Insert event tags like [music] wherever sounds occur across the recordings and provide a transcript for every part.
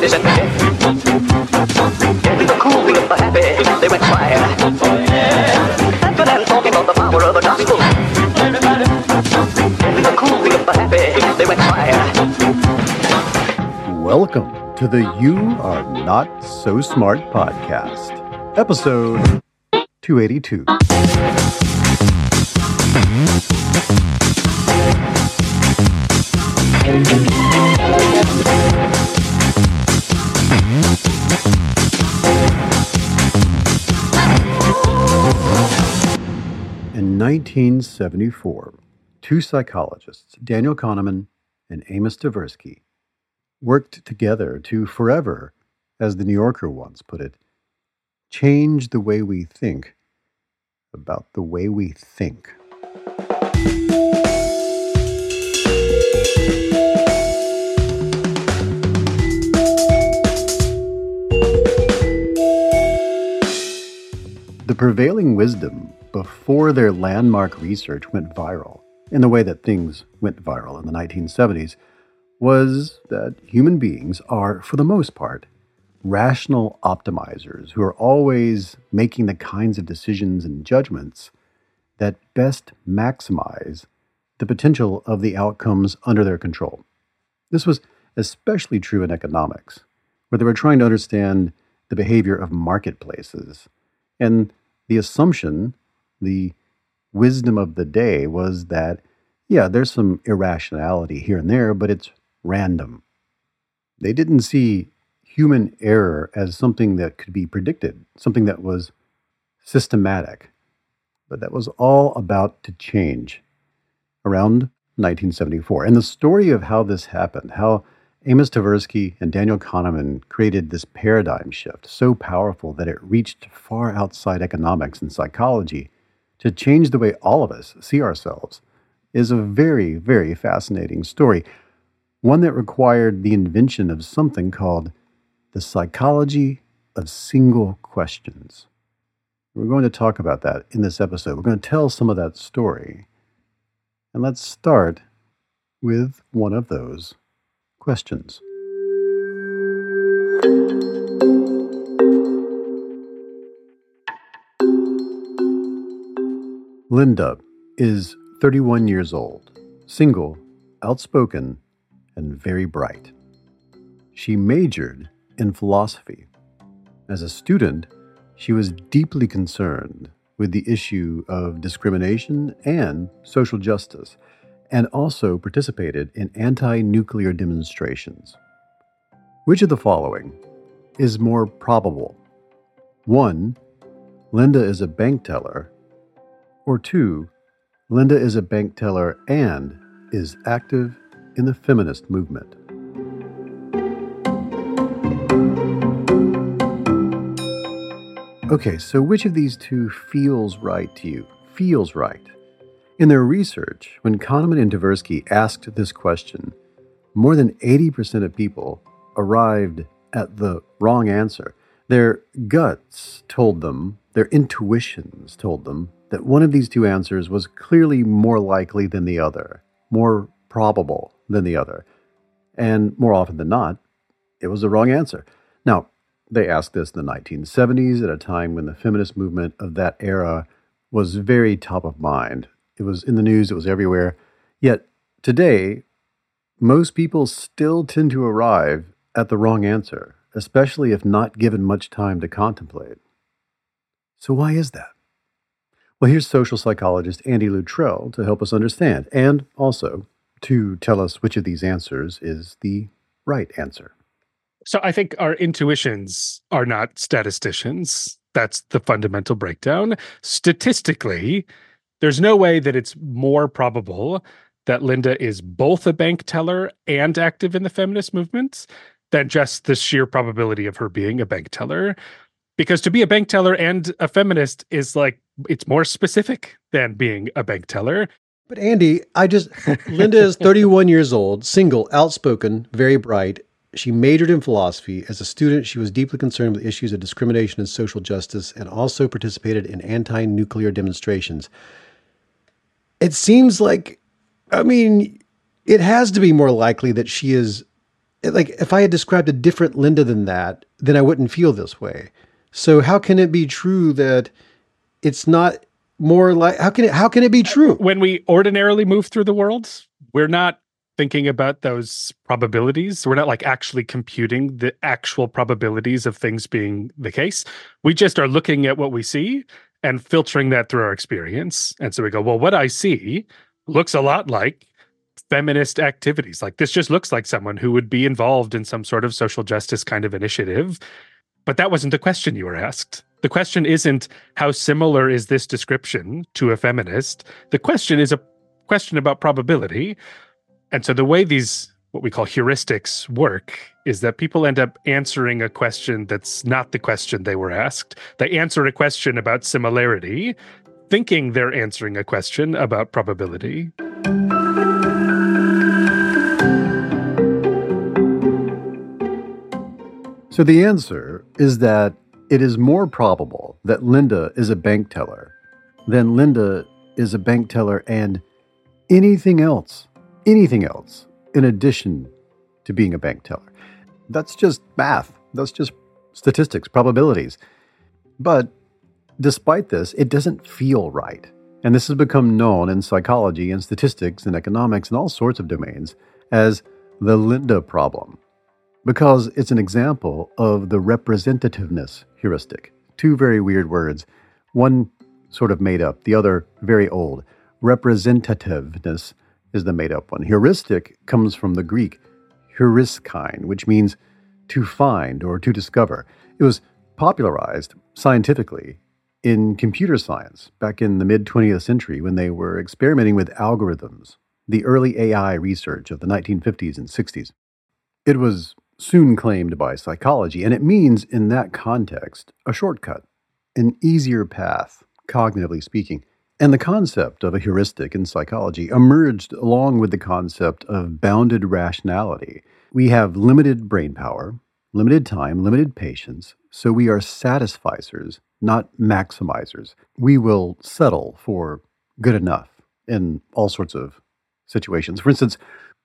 The cool the happy, they went fire. Dancing and talking about the power of the gospel. The cool the happy, they went. Welcome to the You Are Not So Smart podcast, episode 282. In 1974, two psychologists, Daniel Kahneman and Amos Tversky, worked together to forever, as the New Yorker once put it, change the way we think about the way we think. The prevailing wisdom before their landmark research went viral, in the way that things went viral in the 1970s, was that human beings are, for the most part, rational optimizers who are always making the kinds of decisions and judgments that best maximize the potential of the outcomes under their control. This was especially true in economics, where they were trying to understand the behavior of marketplaces. And the assumption, the wisdom of the day was that, yeah, there's some irrationality here and there, but it's random. They didn't see human error as something that could be predicted, something that was systematic. But that was all about to change around 1974. And the story of how this happened, how Amos Tversky and Daniel Kahneman created this paradigm shift so powerful that it reached far outside economics and psychology to change the way all of us see ourselves is a very, very fascinating story. One that required the invention of something called the psychology of single questions. We're going to talk about that in this episode. We're going to tell some of that story. And let's start with one of those questions. Linda is 31 years old, single, outspoken, and very bright. She majored in philosophy. As a student, she was deeply concerned with the issue of discrimination and social justice, and also participated in anti nuclear demonstrations. Which of the following is more probable? One, Linda is a bank teller, or two, Linda is a bank teller and is active in the feminist movement. Okay, so which of these two feels right to you? Feels right. In their research, when Kahneman and Tversky asked this question, more than 80% of people arrived at the wrong answer. Their guts told them, their intuitions told them, that one of these two answers was clearly more likely than the other, more probable than the other. And more often than not, it was the wrong answer. Now, they asked this in the 1970s at a time when the feminist movement of that era was very top of mind. It was in the news, it was everywhere. Yet today, most people still tend to arrive at the wrong answer, especially if not given much time to contemplate. So, why is that? Well, here's social psychologist Andy Luttrell to help us understand and also to tell us which of these answers is the right answer. So I think our intuitions are not statisticians. That's the fundamental breakdown. Statistically, there's no way that it's more probable that Linda is both a bank teller and active in the feminist movements than just the sheer probability of her being a bank teller. Because to be a bank teller and a feminist is like, it's more specific than being a bank teller. But Andy, I just, Linda is [laughs] 31 years old, single, outspoken, very bright. She majored in philosophy. As a student, she was deeply concerned with issues of discrimination and social justice and also participated in anti nuclear demonstrations. It seems like, I mean, it has to be more likely that she is, like, if I had described a different Linda than that, then I wouldn't feel this way. So, how can it be true that it's not more like, how can it, how can it be true? When we ordinarily move through the world, we're not thinking about those probabilities. We're not like actually computing the actual probabilities of things being the case. We just are looking at what we see and filtering that through our experience. And so we go, well, what I see looks a lot like feminist activities. Like this just looks like someone who would be involved in some sort of social justice kind of initiative. But that wasn't the question you were asked. The question isn't how similar is this description to a feminist? The question is a question about probability. And so the way these what we call heuristics work is that people end up answering a question that's not the question they were asked. They answer a question about similarity, thinking they're answering a question about probability. So the answer is that it is more probable that Linda is a bank teller than Linda is a bank teller and anything else anything else in addition to being a bank teller. That's just math. That's just statistics, probabilities. But despite this, it doesn't feel right. And this has become known in psychology and statistics and economics and all sorts of domains as the Linda problem, because it's an example of the representativeness heuristic. Two very weird words, one sort of made up, the other very old. Representativeness is the made up one. Heuristic comes from the Greek heuriskein, which means to find or to discover. It was popularized scientifically in computer science back in the mid 20th century when they were experimenting with algorithms, the early AI research of the 1950s and 60s. It was soon claimed by psychology, and it means, in that context, a shortcut, an easier path, cognitively speaking, and the concept of a heuristic in psychology emerged along with the concept of bounded rationality. We have limited brain power, limited time, limited patience, so we are satisficers, not maximizers. We will settle for good enough in all sorts of situations. For instance,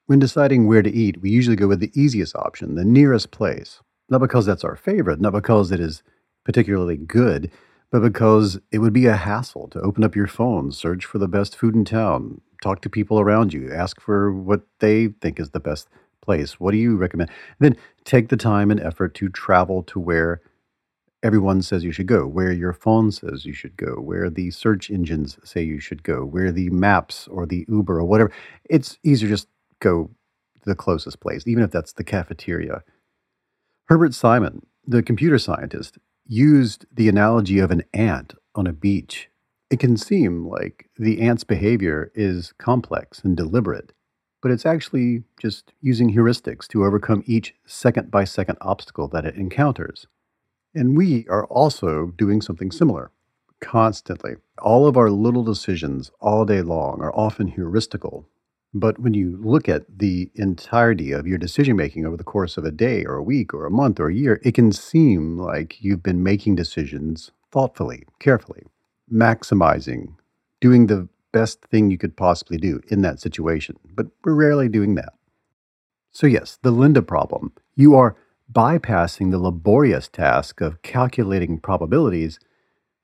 when deciding where to eat, we usually go with the easiest option, the nearest place. Not because that's our favorite, not because it is particularly good, but because it would be a hassle to open up your phone, search for the best food in town, talk to people around you, ask for what they think is the best place. What do you recommend? then take the time and effort to travel to where everyone says you should go, where your phone says you should go, where the search engines say you should go, where the maps or the Uber or whatever. It's easier just go to the closest place, even if that's the cafeteria. Herbert Simon, the computer scientist, used the analogy of an ant on a beach. It can seem like the ant's behavior is complex and deliberate, but it's actually just using heuristics to overcome each second by second obstacle that it encounters. And we are also doing something similar constantly. All of our little decisions all day long are often heuristical but when you look at the entirety of your decision making over the course of a day or a week or a month or a year, it can seem like you've been making decisions thoughtfully, carefully, maximizing, doing the best thing you could possibly do in that situation. But we're rarely doing that. So, yes, the Linda problem. You are bypassing the laborious task of calculating probabilities,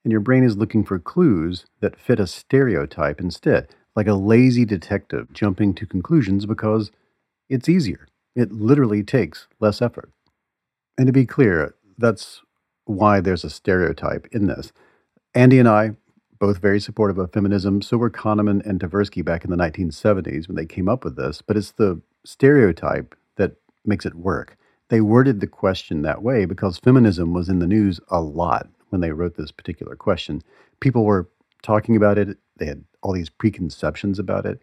and your brain is looking for clues that fit a stereotype instead like a lazy detective jumping to conclusions because it's easier. It literally takes less effort. And to be clear, that's why there's a stereotype in this. Andy and I, both very supportive of feminism, so were Kahneman and Tversky back in the 1970s when they came up with this, but it's the stereotype that makes it work. They worded the question that way because feminism was in the news a lot when they wrote this particular question. People were talking about it, they had all these preconceptions about it.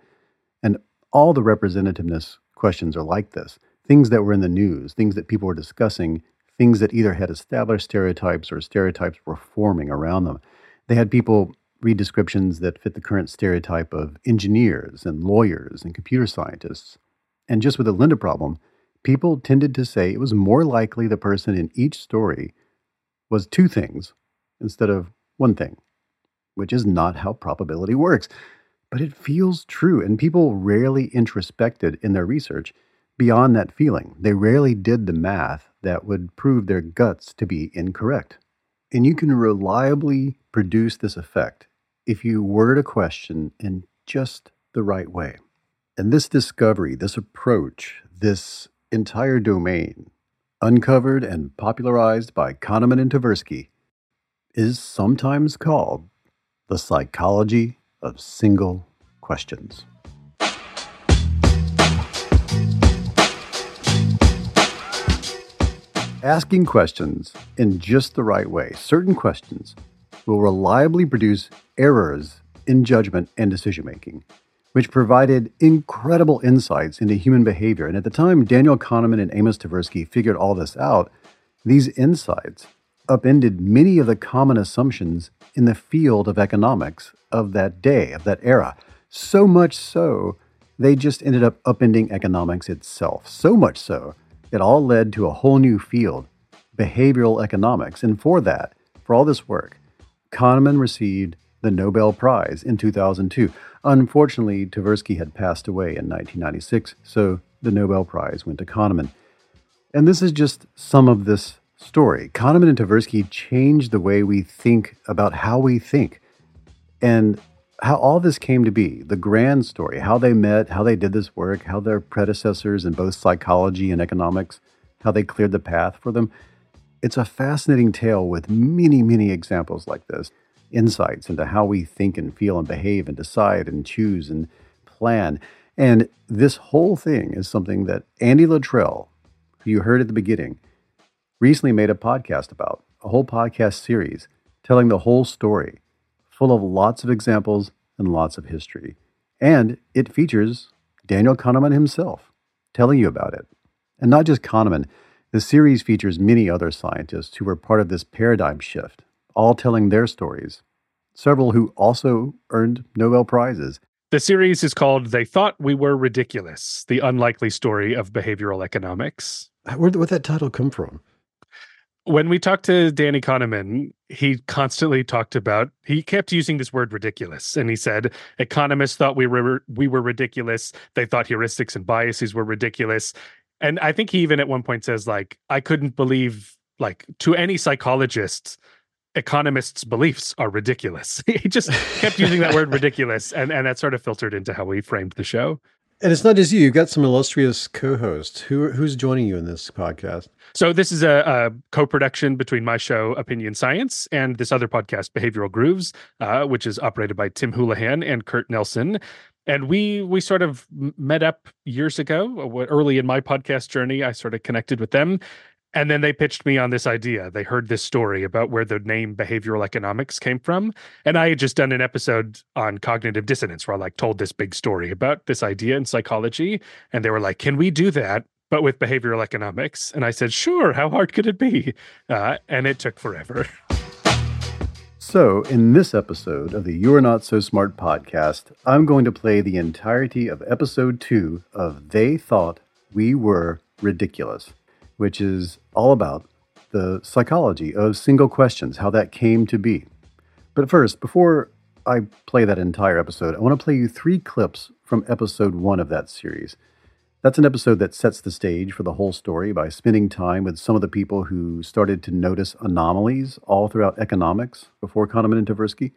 And all the representativeness questions are like this things that were in the news, things that people were discussing, things that either had established stereotypes or stereotypes were forming around them. They had people read descriptions that fit the current stereotype of engineers and lawyers and computer scientists. And just with the Linda problem, people tended to say it was more likely the person in each story was two things instead of one thing, which is not how probability works. But it feels true, and people rarely introspected in their research beyond that feeling. They rarely did the math that would prove their guts to be incorrect. And you can reliably produce this effect if you word a question in just the right way. And this discovery, this approach, this entire domain, uncovered and popularized by Kahneman and Tversky, is sometimes called the psychology of single questions. Asking questions in just the right way, certain questions, will reliably produce errors in judgment and decision making, which provided incredible insights into human behavior. And at the time Daniel Kahneman and Amos Tversky figured all this out, these insights upended many of the common assumptions in the field of economics of that day, of that era. So much so, they just ended up upending economics itself. So much so, it all led to a whole new field, behavioral economics. And for that, for all this work, Kahneman received the Nobel Prize in 2002. Unfortunately, Tversky had passed away in 1996, so the Nobel Prize went to Kahneman. And this is just some of this story. Kahneman and Tversky changed the way we think about how we think and how all this came to be the grand story, how they met, how they did this work, how their predecessors in both psychology and economics, how they cleared the path for them. It's a fascinating tale with many, many examples like this insights into how we think and feel and behave and decide and choose and plan. And this whole thing is something that Andy Luttrell, who you heard at the beginning, recently made a podcast about, a whole podcast series telling the whole story, full of lots of examples and lots of history. And it features Daniel Kahneman himself telling you about it. And not just Kahneman, the series features many other scientists who were part of this paradigm shift, all telling their stories, several who also earned Nobel Prizes. The series is called They Thought We Were Ridiculous The Unlikely Story of Behavioral Economics. Where did where'd that title come from? When we talked to Danny Kahneman, he constantly talked about he kept using this word ridiculous and he said economists thought we were we were ridiculous. They thought heuristics and biases were ridiculous. And i think he even at one point says like i couldn't believe like to any psychologist economists beliefs are ridiculous. [laughs] He just kept using that word [laughs] ridiculous and and that sort of filtered into how we framed the show And it's not just you. You've got some illustrious co-hosts. Who who's joining you in this podcast? So this is a, a, co-production between my show Opinion Science and this other podcast Behavioral Grooves, uh, which is operated by Tim Houlihan and Kurt Nelson. And we we sort of met up years ago, uh, early in my podcast journey. I sort of connected with them, and then they pitched me on this idea. They heard this story about where the name behavioral economics came from. And I had just done an episode on cognitive dissonance where I like told this big story about this idea in psychology. And they were like, can we do that? But with behavioral economics. And I said, sure, how hard could it be? Uh, and it took forever. So, in this episode of the You're Not So Smart podcast, I'm going to play the entirety of episode two of They Thought We Were Ridiculous, which is all about the psychology of single questions, how that came to be. But first, before I play that entire episode, I want to play you three clips from episode one of that series. That's an episode that sets the stage for the whole story by spending time with some of the people who started to notice anomalies all throughout economics before Kahneman and Tversky.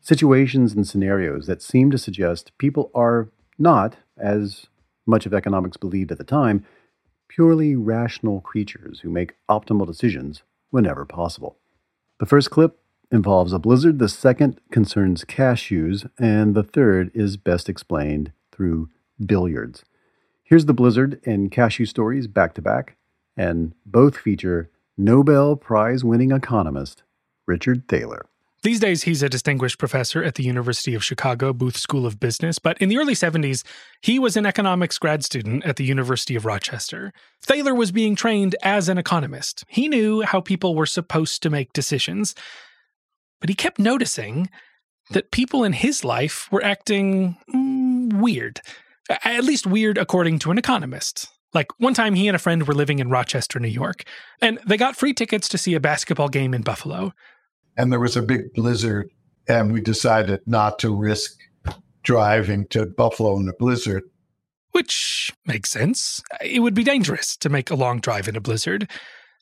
Situations and scenarios that seem to suggest people are not, as much of economics believed at the time, purely rational creatures who make optimal decisions whenever possible. The first clip involves a blizzard, the second concerns cashews, and the third is best explained through billiards. Here's the blizzard and cashew stories back to back, and both feature Nobel Prize winning economist Richard Thaler. These days, he's a distinguished professor at the University of Chicago Booth School of Business, but in the early 70s, he was an economics grad student at the University of Rochester. Thaler was being trained as an economist. He knew how people were supposed to make decisions, but he kept noticing that people in his life were acting mm, weird. At least weird according to an economist. Like one time, he and a friend were living in Rochester, New York, and they got free tickets to see a basketball game in Buffalo and there was a big blizzard, and we decided not to risk driving to Buffalo in a blizzard. Which makes sense. It would be dangerous to make a long drive in a blizzard.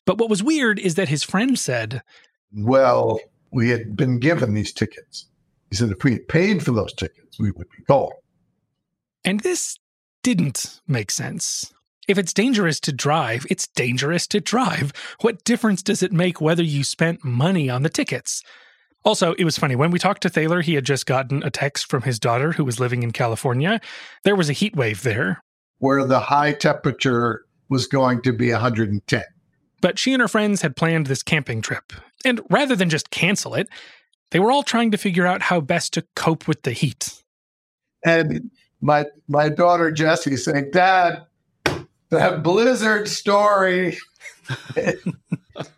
But what was weird is that his friend said, Well, we had been given these tickets. He said, if we had paid for those tickets, we would be going. And this didn't make sense. If it's dangerous to drive, it's dangerous to drive. What difference does it make whether you spent money on the tickets? Also, it was funny. When we talked to Thaler, he had just gotten a text from his daughter who was living in California. There was a heat wave there. Where the high temperature was going to be 110. But she and her friends had planned this camping trip. And rather than just cancel it, they were all trying to figure out how best to cope with the heat. And my my daughter Jessie saying, Dad, that blizzard story [laughs]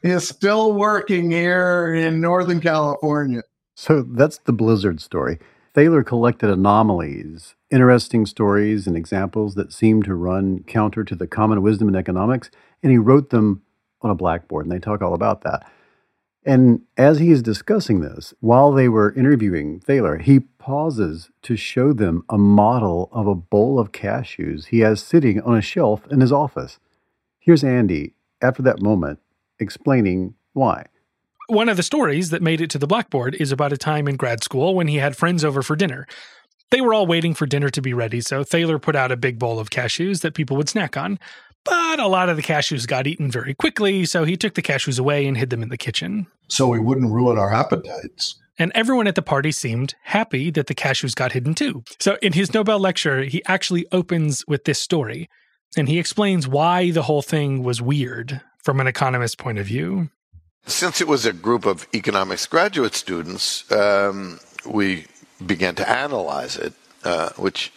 is still working here in Northern California. So that's the blizzard story. Thaler collected anomalies, interesting stories, and examples that seemed to run counter to the common wisdom in economics, and he wrote them on a blackboard, and they talk all about that. And as he is discussing this, while they were interviewing Thaler, he pauses to show them a model of a bowl of cashews he has sitting on a shelf in his office. Here's Andy, after that moment, explaining why. One of the stories that made it to the blackboard is about a time in grad school when he had friends over for dinner. They were all waiting for dinner to be ready, so Thaler put out a big bowl of cashews that people would snack on. But a lot of the cashews got eaten very quickly, so he took the cashews away and hid them in the kitchen. So we wouldn't ruin our appetites. And everyone at the party seemed happy that the cashews got hidden too. So in his Nobel lecture, he actually opens with this story and he explains why the whole thing was weird from an economist's point of view. Since it was a group of economics graduate students, um, we began to analyze it, uh, which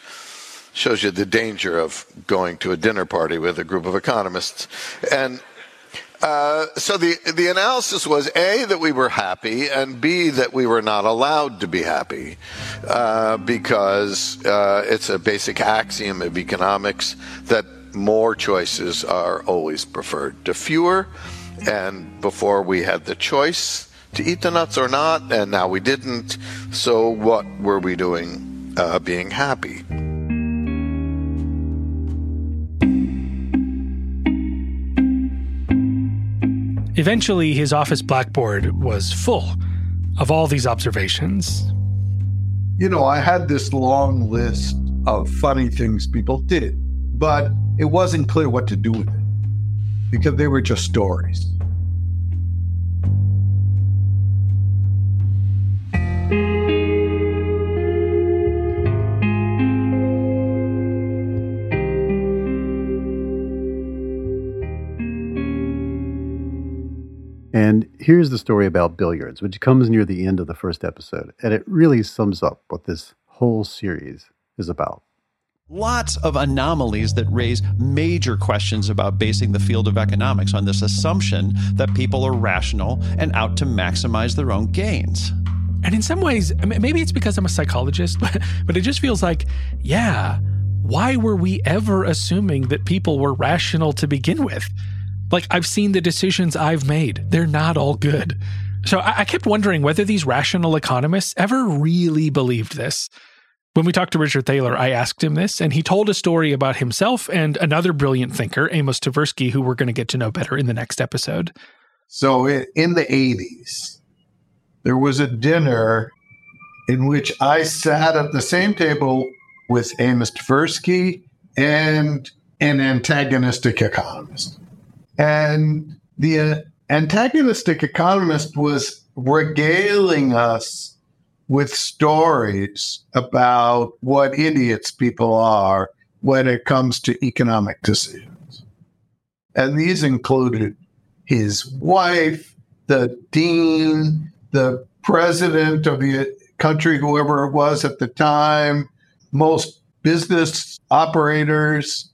shows you the danger of going to a dinner party with a group of economists. And uh, so the the analysis was a that we were happy and b that we were not allowed to be happy uh, because uh, it's a basic axiom of economics that more choices are always preferred to fewer. And before we had the choice to eat the nuts or not and now we didn't so what were we doing? Uh, being happy Eventually, his office blackboard was full of all these observations. You know, I had this long list of funny things people did, but it wasn't clear what to do with it because they were just stories. And here's the story about billiards, which comes near the end of the first episode. And it really sums up what this whole series is about. Lots of anomalies that raise major questions about basing the field of economics on this assumption that people are rational and out to maximize their own gains. And in some ways, maybe it's because I'm a psychologist, [laughs] but, but it just feels like, yeah, why were we ever assuming that people were rational to begin with? Like, I've seen the decisions I've made, they're not all good. So I, I kept wondering whether these rational economists ever really believed this. When we talked to Richard Thaler, I asked him this, and he told a story about himself and another brilliant thinker, Amos Tversky, who we're going to get to know better in the next episode. So in the 80s, there was a dinner in which I sat at the same table with Amos Tversky and an antagonistic economist. And the uh, antagonistic economist was regaling us with stories about what idiots people are when it comes to economic decisions. And these included his wife, the dean, the president of the country, whoever it was at the time, most business operators.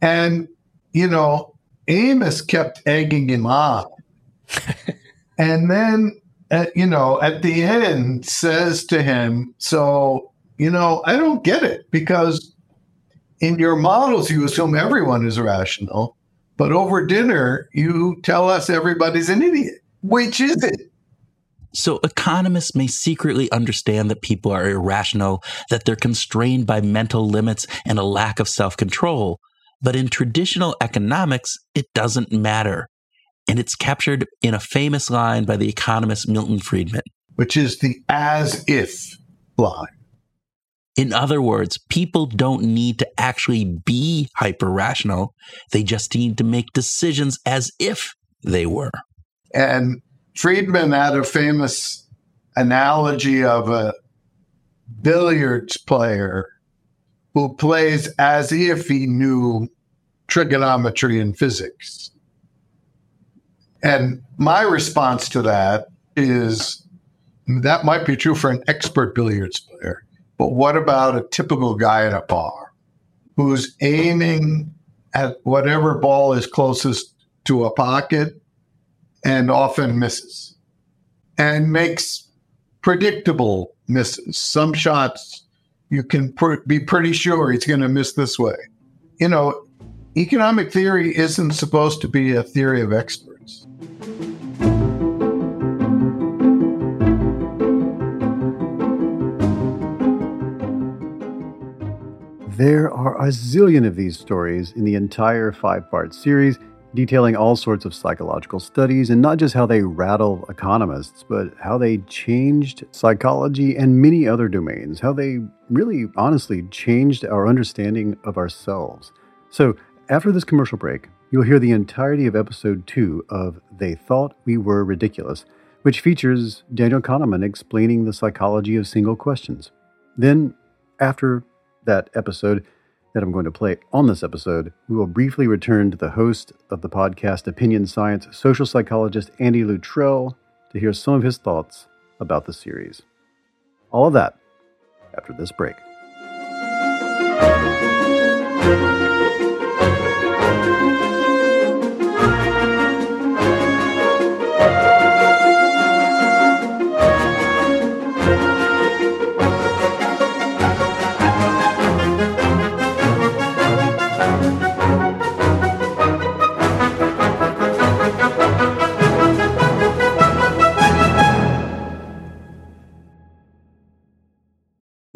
And, you know, Amos kept egging him on. [laughs] and then, uh, you know, at the end says to him, So, you know, I don't get it because in your models, you assume everyone is rational. But over dinner, you tell us everybody's an idiot. Which is it? So, economists may secretly understand that people are irrational, that they're constrained by mental limits and a lack of self control. But in traditional economics, it doesn't matter. And it's captured in a famous line by the economist Milton Friedman, which is the as if line. In other words, people don't need to actually be hyper rational, they just need to make decisions as if they were. And Friedman had a famous analogy of a billiards player who plays as if he knew trigonometry and physics. And my response to that is that might be true for an expert billiards player. But what about a typical guy at a bar who's aiming at whatever ball is closest to a pocket and often misses and makes predictable misses? Some shots you can pr- be pretty sure he's going to miss this way. You know, economic theory isn't supposed to be a theory of experts. There are a zillion of these stories in the entire five part series, detailing all sorts of psychological studies and not just how they rattle economists, but how they changed psychology and many other domains, how they really honestly changed our understanding of ourselves. So, after this commercial break, you'll hear the entirety of episode two of They Thought We Were Ridiculous, which features Daniel Kahneman explaining the psychology of single questions. Then, after that episode that I'm going to play on this episode, we will briefly return to the host of the podcast Opinion Science, social psychologist Andy Luttrell, to hear some of his thoughts about the series. All of that after this break.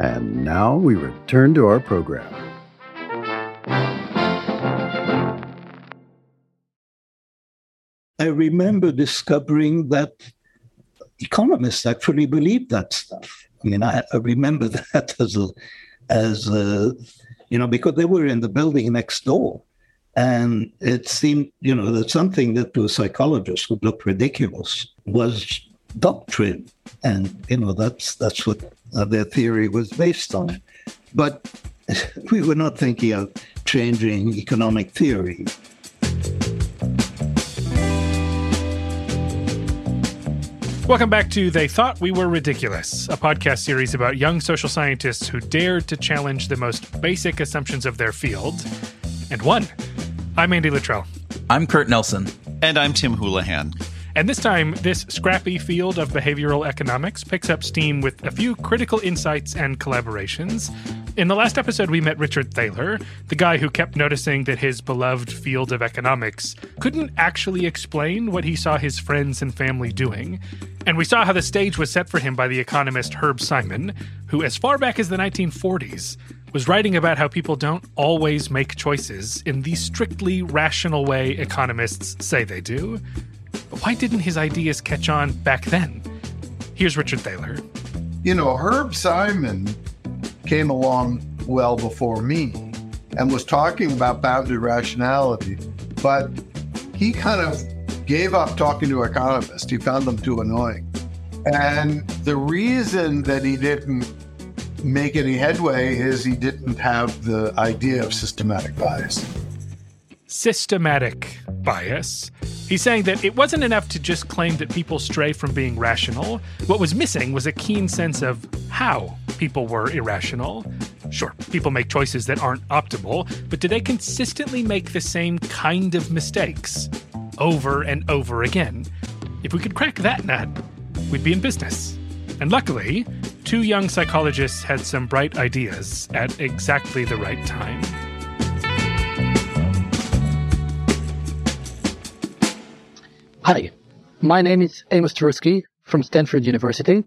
And now we return to our program. I remember discovering that economists actually believe that stuff. I mean, I, I remember [laughs] that as a, as a, you know, because they were in the building next door. And it seemed, you know, that something that to a psychologist would look ridiculous was doctrine. And, you know, that's, that's what uh, their theory was based on. But [laughs] we were not thinking of changing economic theory. Welcome back to They Thought We Were Ridiculous, a podcast series about young social scientists who dared to challenge the most basic assumptions of their field. And one. I'm Andy Luttrell. I'm Kurt Nelson. And I'm Tim Houlihan. And this time, this scrappy field of behavioral economics picks up steam with a few critical insights and collaborations. In the last episode, we met Richard Thaler, the guy who kept noticing that his beloved field of economics couldn't actually explain what he saw his friends and family doing. And we saw how the stage was set for him by the economist Herb Simon, who, as far back as the 1940s, was writing about how people don't always make choices in the strictly rational way economists say they do. Why didn't his ideas catch on back then? Here's Richard Thaler. You know, Herb Simon came along well before me and was talking about bounded rationality, but he kind of gave up talking to economists. He found them too annoying. And the reason that he didn't make any headway is he didn't have the idea of systematic bias. Systematic bias. He's saying that it wasn't enough to just claim that people stray from being rational. What was missing was a keen sense of how people were irrational. Sure, people make choices that aren't optimal, but do they consistently make the same kind of mistakes over and over again? If we could crack that nut, we'd be in business. And luckily, two young psychologists had some bright ideas at exactly the right time. Hi, my name is Amos Tversky from Stanford University.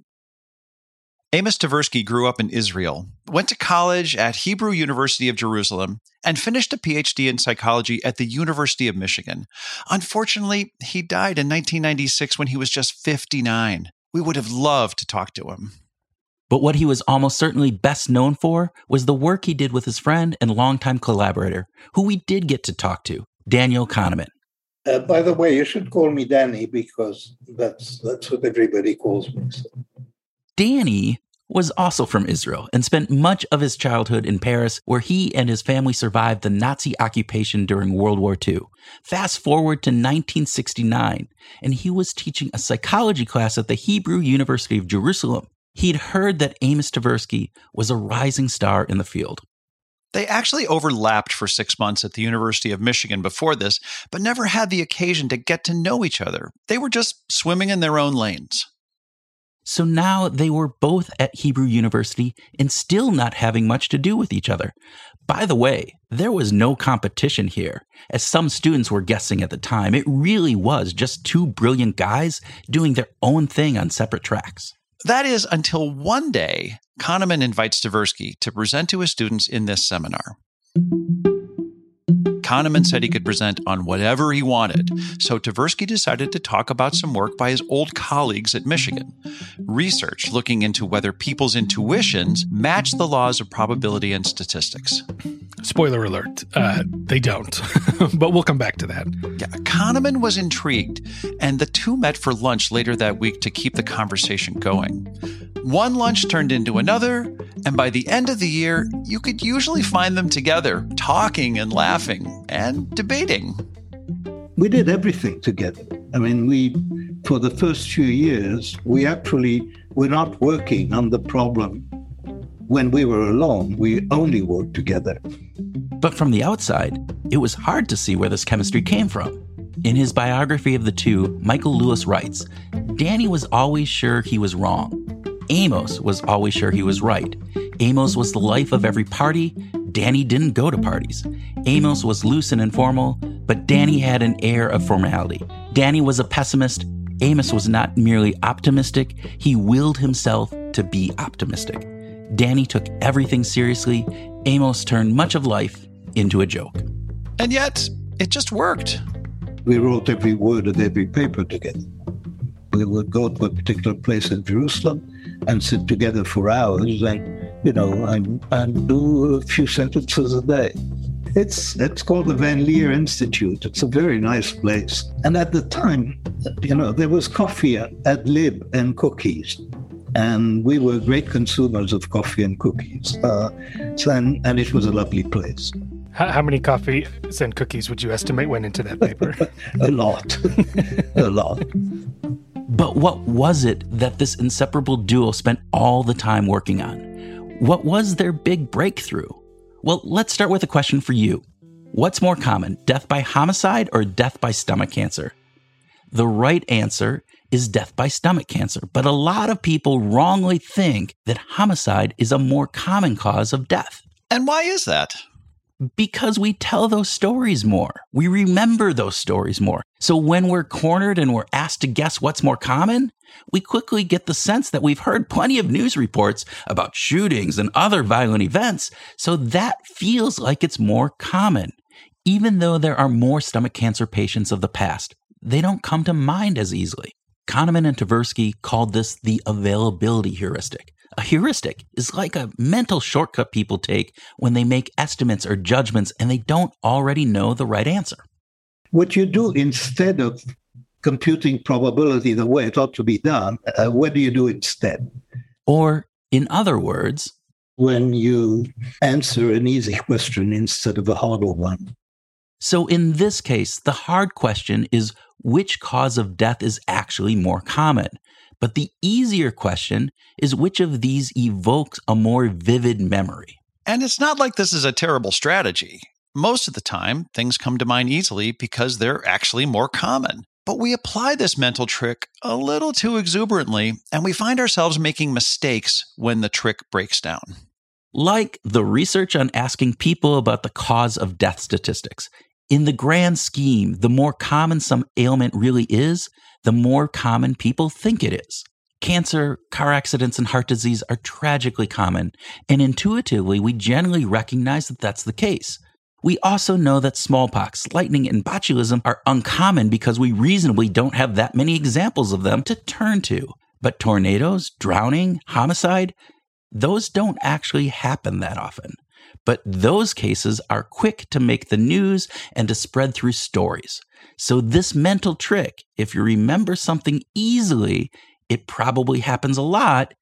Amos Tversky grew up in Israel, went to college at Hebrew University of Jerusalem, and finished a PhD in psychology at the University of Michigan. Unfortunately, he died in 1996 when he was just 59. We would have loved to talk to him. But what he was almost certainly best known for was the work he did with his friend and longtime collaborator, who we did get to talk to, Daniel Kahneman. Uh, by the way, you should call me Danny because that's that's what everybody calls me. So. Danny was also from Israel and spent much of his childhood in Paris, where he and his family survived the Nazi occupation during World War II. Fast forward to 1969, and he was teaching a psychology class at the Hebrew University of Jerusalem. He'd heard that Amos Tversky was a rising star in the field. They actually overlapped for six months at the University of Michigan before this, but never had the occasion to get to know each other. They were just swimming in their own lanes. So now they were both at Hebrew University and still not having much to do with each other. By the way, there was no competition here. As some students were guessing at the time, it really was just two brilliant guys doing their own thing on separate tracks. That is until one day, Kahneman invites Tversky to present to his students in this seminar. Kahneman said he could present on whatever he wanted, so Tversky decided to talk about some work by his old colleagues at Michigan. Research looking into whether people's intuitions match the laws of probability and statistics. Spoiler alert, uh, they don't. [laughs] but we'll come back to that. Yeah, Kahneman was intrigued, and the two met for lunch later that week to keep the conversation going. One lunch turned into another, and by the end of the year, you could usually find them together, talking and laughing and debating. We did everything together. I mean, we, for the first few years, we actually were not working on the problem when we were alone. We only worked together. But from the outside, it was hard to see where this chemistry came from. In his biography of the two, Michael Lewis writes Danny was always sure he was wrong. Amos was always sure he was right. Amos was the life of every party. Danny didn't go to parties. Amos was loose and informal, but Danny had an air of formality. Danny was a pessimist. Amos was not merely optimistic, he willed himself to be optimistic. Danny took everything seriously. Amos turned much of life into a joke. And yet, it just worked. We wrote every word of every paper together. We would go to a particular place in Jerusalem and sit together for hours and, you know, and, and do a few sentences a day. It's it's called the Van Leer Institute. It's a very nice place. And at the time, you know, there was coffee at Lib and cookies. And we were great consumers of coffee and cookies. Uh, so, and, and it was a lovely place. How, how many coffees and cookies would you estimate went into that paper? [laughs] a lot. a lot. But what was it that this inseparable duo spent all the time working on? What was their big breakthrough? Well, let's start with a question for you. What's more common, death by homicide or death by stomach cancer? The right answer is death by stomach cancer, but a lot of people wrongly think that homicide is a more common cause of death. And why is that? Because we tell those stories more. We remember those stories more. So when we're cornered and we're asked to guess what's more common, we quickly get the sense that we've heard plenty of news reports about shootings and other violent events. So that feels like it's more common. Even though there are more stomach cancer patients of the past, they don't come to mind as easily. Kahneman and Tversky called this the availability heuristic A heuristic is like a mental shortcut people take when they make estimates or judgments and they don't already know the right answer. What you do instead of computing probability the way it ought to be done, uh, what do you do instead? Or, in other words, when you answer an easy question instead of a harder one. So, in this case, the hard question is which cause of death is actually more common? But the easier question is which of these evokes a more vivid memory? And it's not like this is a terrible strategy. Most of the time, things come to mind easily because they're actually more common. But we apply this mental trick a little too exuberantly, and we find ourselves making mistakes when the trick breaks down. Like the research on asking people about the cause of death statistics. In the grand scheme, the more common some ailment really is, the more common people think it is. Cancer, car accidents, and heart disease are tragically common, and intuitively, we generally recognize that that's the case. We also know that smallpox, lightning, and botulism are uncommon because we reasonably don't have that many examples of them to turn to. But tornadoes, drowning, homicide, those don't actually happen that often. But those cases are quick to make the news and to spread through stories. So, this mental trick, if you remember something easily, it probably happens a lot.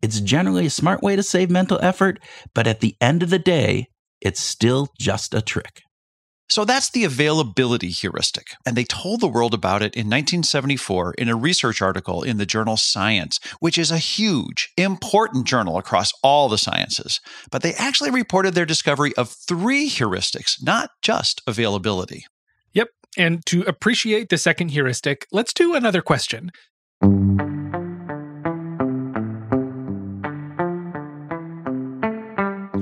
It's generally a smart way to save mental effort, but at the end of the day, it's still just a trick. So that's the availability heuristic. And they told the world about it in 1974 in a research article in the journal Science, which is a huge, important journal across all the sciences. But they actually reported their discovery of three heuristics, not just availability. Yep. And to appreciate the second heuristic, let's do another question.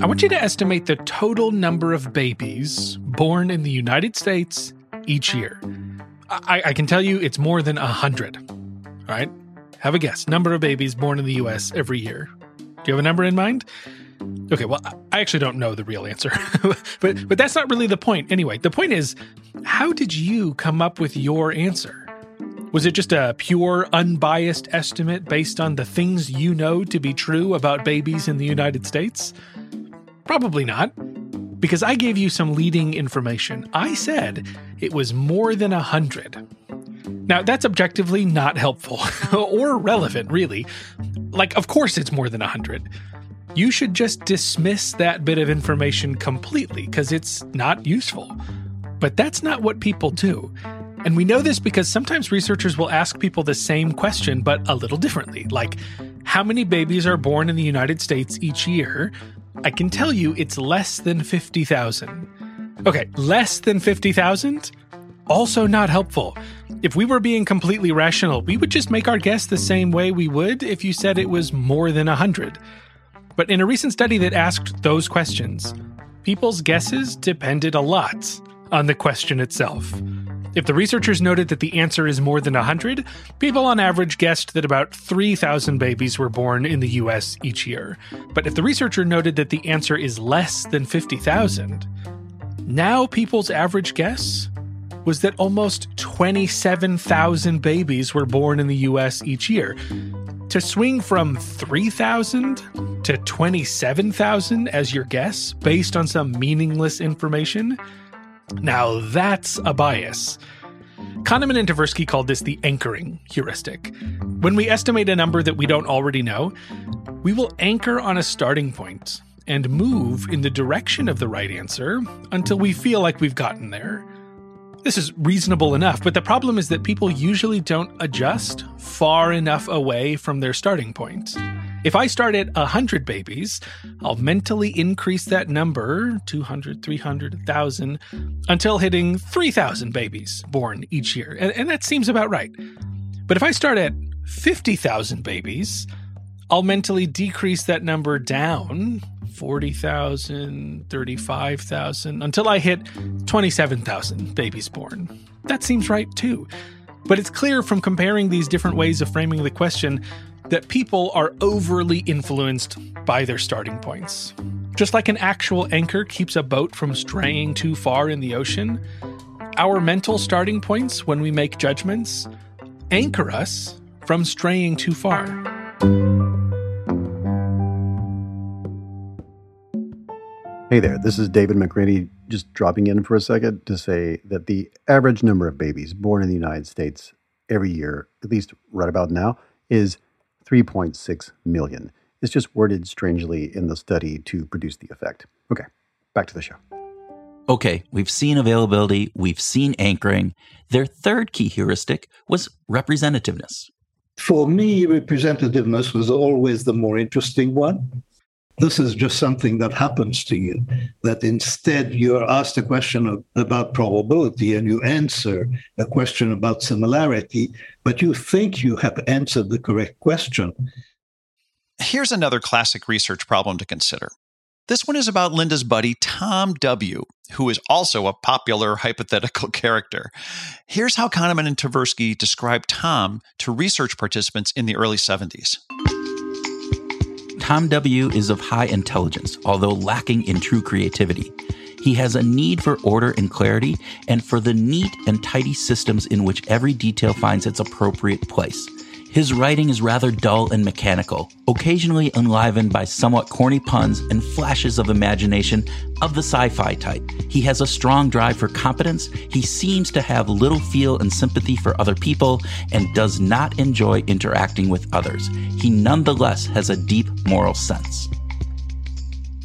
I want you to estimate the total number of babies born in the United States each year. I, I can tell you it's more than a hundred. All right, have a guess. Number of babies born in the U.S. every year. Do you have a number in mind? Okay, well, I actually don't know the real answer, [laughs] but but that's not really the point. Anyway, the point is, how did you come up with your answer? Was it just a pure, unbiased estimate based on the things you know to be true about babies in the United States? Probably not, because I gave you some leading information. I said it was more than a hundred. Now, that's objectively not helpful [laughs] or relevant, really. Like, of course, it's more than a hundred. You should just dismiss that bit of information completely because it's not useful. But that's not what people do. And we know this because sometimes researchers will ask people the same question, but a little differently. Like, how many babies are born in the United States each year? I can tell you it's less than 50,000. Okay, less than 50,000? Also not helpful. If we were being completely rational, we would just make our guess the same way we would if you said it was more than 100. But in a recent study that asked those questions, people's guesses depended a lot on the question itself. If the researchers noted that the answer is more than 100, people on average guessed that about 3,000 babies were born in the US each year. But if the researcher noted that the answer is less than 50,000, now people's average guess was that almost 27,000 babies were born in the US each year. To swing from 3,000 to 27,000 as your guess based on some meaningless information now, that's a bias. Kahneman and Tversky called this the anchoring heuristic. When we estimate a number that we don't already know, we will anchor on a starting point and move in the direction of the right answer until we feel like we've gotten there. This is reasonable enough, but the problem is that people usually don't adjust far enough away from their starting point. If I start at 100 babies, I'll mentally increase that number 200, 300, 1,000 until hitting 3,000 babies born each year. And, and that seems about right. But if I start at 50,000 babies, I'll mentally decrease that number down 40,000, 35,000 until I hit 27,000 babies born. That seems right too. But it's clear from comparing these different ways of framing the question that people are overly influenced by their starting points. Just like an actual anchor keeps a boat from straying too far in the ocean, our mental starting points when we make judgments anchor us from straying too far. Hey there, this is David McRaney, just dropping in for a second to say that the average number of babies born in the United States every year, at least right about now, is 3.6 million. It's just worded strangely in the study to produce the effect. Okay, back to the show. Okay, we've seen availability, we've seen anchoring. Their third key heuristic was representativeness. For me, representativeness was always the more interesting one. This is just something that happens to you, that instead you're asked a question of, about probability and you answer a question about similarity, but you think you have answered the correct question. Here's another classic research problem to consider. This one is about Linda's buddy, Tom W., who is also a popular [laughs] hypothetical character. Here's how Kahneman and Tversky described Tom to research participants in the early 70s. Tom W. is of high intelligence, although lacking in true creativity. He has a need for order and clarity, and for the neat and tidy systems in which every detail finds its appropriate place. His writing is rather dull and mechanical, occasionally enlivened by somewhat corny puns and flashes of imagination of the sci fi type. He has a strong drive for competence, he seems to have little feel and sympathy for other people, and does not enjoy interacting with others. He nonetheless has a deep moral sense.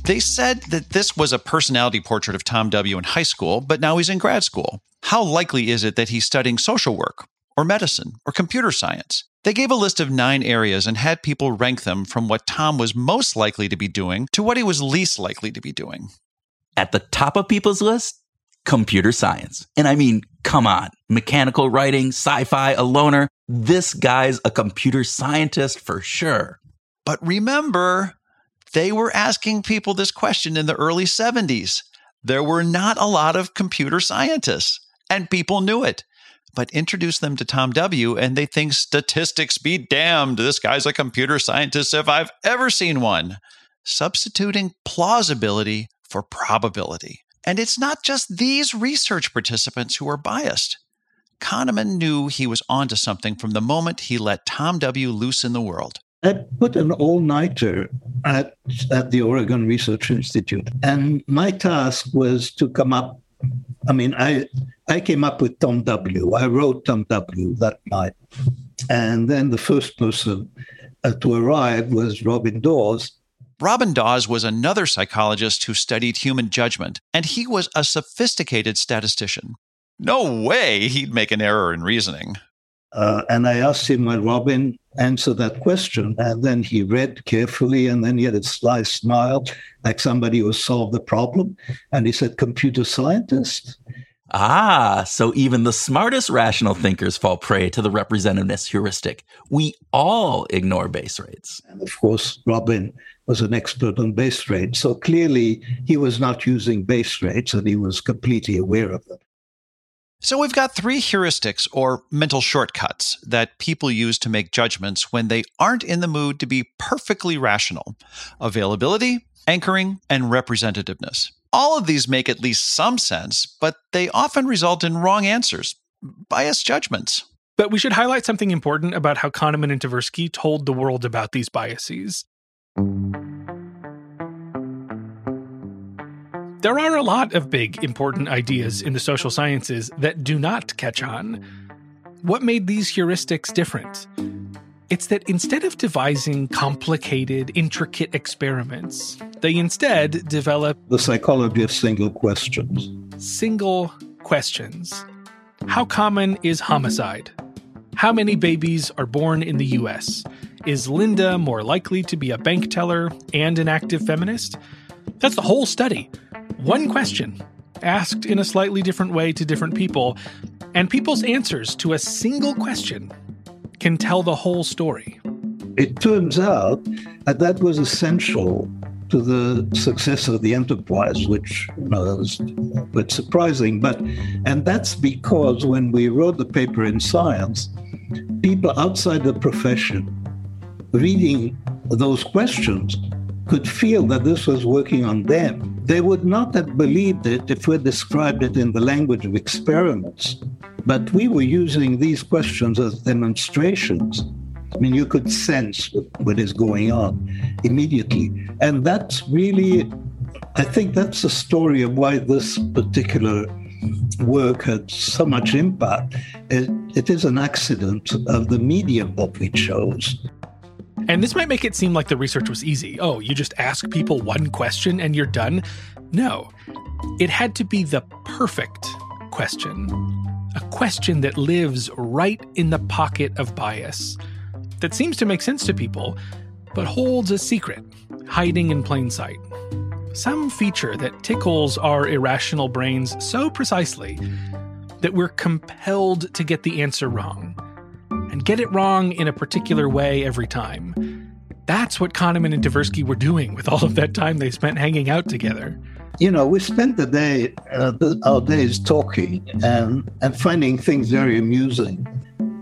They said that this was a personality portrait of Tom W. in high school, but now he's in grad school. How likely is it that he's studying social work, or medicine, or computer science? They gave a list of nine areas and had people rank them from what Tom was most likely to be doing to what he was least likely to be doing. At the top of people's list, computer science. And I mean, come on, mechanical writing, sci fi, a loner. This guy's a computer scientist for sure. But remember, they were asking people this question in the early 70s. There were not a lot of computer scientists, and people knew it but introduce them to Tom W. and they think statistics be damned. This guy's a computer scientist if I've ever seen one. Substituting plausibility for probability. And it's not just these research participants who are biased. Kahneman knew he was onto something from the moment he let Tom W. loose in the world. I put an all nighter at, at the Oregon Research Institute, and my task was to come up I mean, I I came up with Tom W. I wrote Tom W. that night, and then the first person uh, to arrive was Robin Dawes. Robin Dawes was another psychologist who studied human judgment, and he was a sophisticated statistician. No way he'd make an error in reasoning. Uh, and I asked him, well, Robin, answer that question. And then he read carefully, and then he had a sly smile, like somebody who solved the problem. And he said, computer scientist. Ah, so even the smartest rational thinkers fall prey to the representativeness heuristic. We all ignore base rates. And of course, Robin was an expert on base rates. So clearly, he was not using base rates and he was completely aware of them. So we've got three heuristics or mental shortcuts that people use to make judgments when they aren't in the mood to be perfectly rational availability, anchoring, and representativeness. All of these make at least some sense, but they often result in wrong answers, biased judgments. But we should highlight something important about how Kahneman and Tversky told the world about these biases. There are a lot of big, important ideas in the social sciences that do not catch on. What made these heuristics different? It's that instead of devising complicated, intricate experiments, they instead develop the psychology of single questions. Single questions. How common is homicide? How many babies are born in the US? Is Linda more likely to be a bank teller and an active feminist? That's the whole study. One question, asked in a slightly different way to different people, and people's answers to a single question can tell the whole story. It turns out that that was essential to the success of the enterprise, which you know, was a bit surprising. But and that's because when we wrote the paper in Science, people outside the profession reading those questions could feel that this was working on them. They would not have believed it if we described it in the language of experiments. But we were using these questions as demonstrations. I mean, you could sense what is going on immediately. And that's really I think that's the story of why this particular work had so much impact. It, it is an accident of the medium that we chose. And this might make it seem like the research was easy. Oh, you just ask people one question and you're done. No, it had to be the perfect question. A question that lives right in the pocket of bias, that seems to make sense to people, but holds a secret, hiding in plain sight. Some feature that tickles our irrational brains so precisely that we're compelled to get the answer wrong and get it wrong in a particular way every time. That's what Kahneman and Tversky were doing with all of that time they spent hanging out together. You know, we spent the day, uh, our days talking and, and finding things very amusing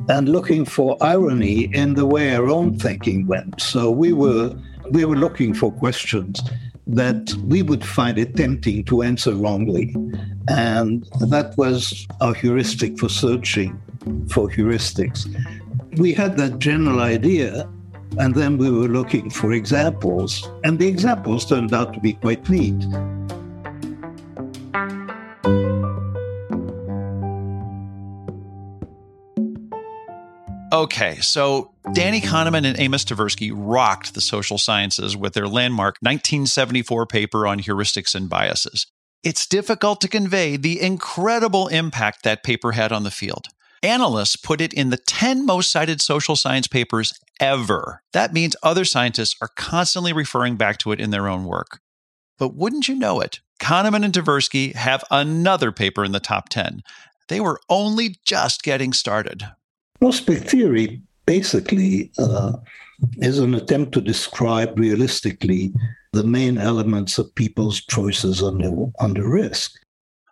and looking for irony in the way our own thinking went. So we were we were looking for questions that we would find it tempting to answer wrongly. And that was our heuristic for searching for heuristics. We had that general idea, and then we were looking for examples, and the examples turned out to be quite neat. Okay, so Danny Kahneman and Amos Tversky rocked the social sciences with their landmark 1974 paper on heuristics and biases. It's difficult to convey the incredible impact that paper had on the field. Analysts put it in the 10 most cited social science papers ever. That means other scientists are constantly referring back to it in their own work. But wouldn't you know it? Kahneman and Tversky have another paper in the top 10. They were only just getting started. Prospect theory basically uh, is an attempt to describe realistically the main elements of people's choices under, under risk.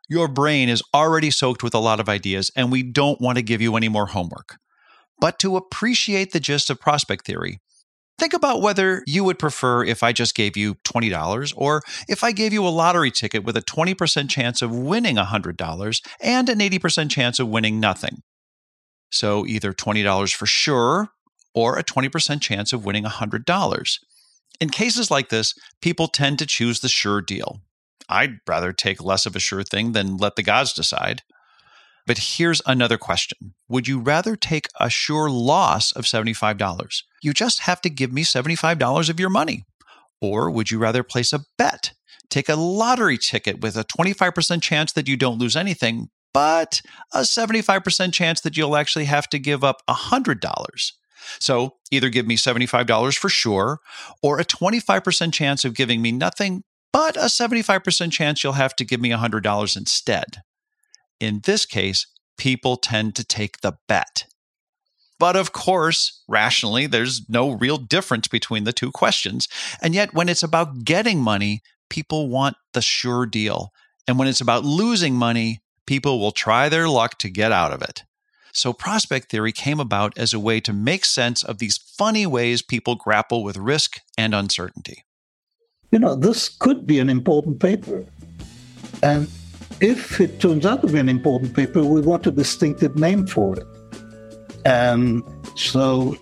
Your brain is already soaked with a lot of ideas, and we don't want to give you any more homework. But to appreciate the gist of prospect theory, think about whether you would prefer if I just gave you $20 or if I gave you a lottery ticket with a 20% chance of winning $100 and an 80% chance of winning nothing. So either $20 for sure or a 20% chance of winning $100. In cases like this, people tend to choose the sure deal. I'd rather take less of a sure thing than let the gods decide. But here's another question Would you rather take a sure loss of $75? You just have to give me $75 of your money. Or would you rather place a bet? Take a lottery ticket with a 25% chance that you don't lose anything, but a 75% chance that you'll actually have to give up $100. So either give me $75 for sure, or a 25% chance of giving me nothing, but a 75% chance you'll have to give me $100 instead. In this case, people tend to take the bet. But of course, rationally, there's no real difference between the two questions. And yet, when it's about getting money, people want the sure deal. And when it's about losing money, people will try their luck to get out of it. So, prospect theory came about as a way to make sense of these funny ways people grapple with risk and uncertainty. You know, this could be an important paper. And if it turns out to be an important paper, we want a distinctive name for it. And so,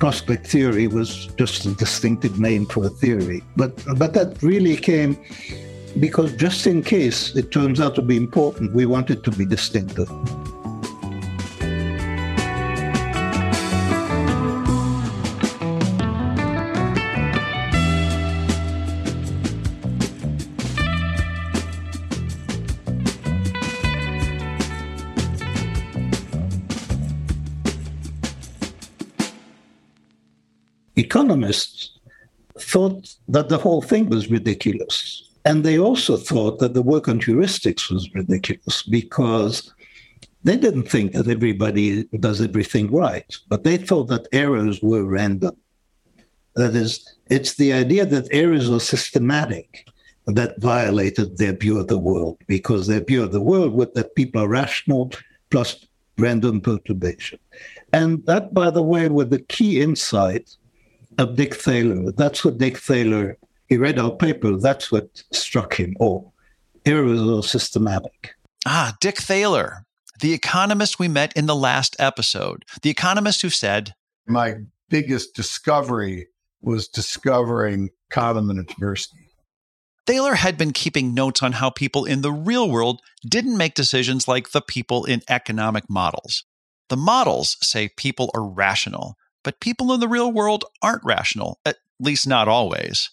prospect theory was just a distinctive name for a theory. But, but that really came because just in case it turns out to be important, we want it to be distinctive. Economists thought that the whole thing was ridiculous and they also thought that the work on heuristics was ridiculous because they didn't think that everybody does everything right, but they thought that errors were random. That is, it's the idea that errors are systematic that violated their view of the world because their view of the world was that people are rational plus random perturbation. And that, by the way, was the key insight of Dick Thaler. That's what Dick Thaler he read our paper. That's what struck him. Oh, errors are systematic. Ah, Dick Thaler, the economist we met in the last episode, the economist who said, My biggest discovery was discovering Kahneman and Tversky. Thaler had been keeping notes on how people in the real world didn't make decisions like the people in economic models. The models say people are rational, but people in the real world aren't rational, at least not always.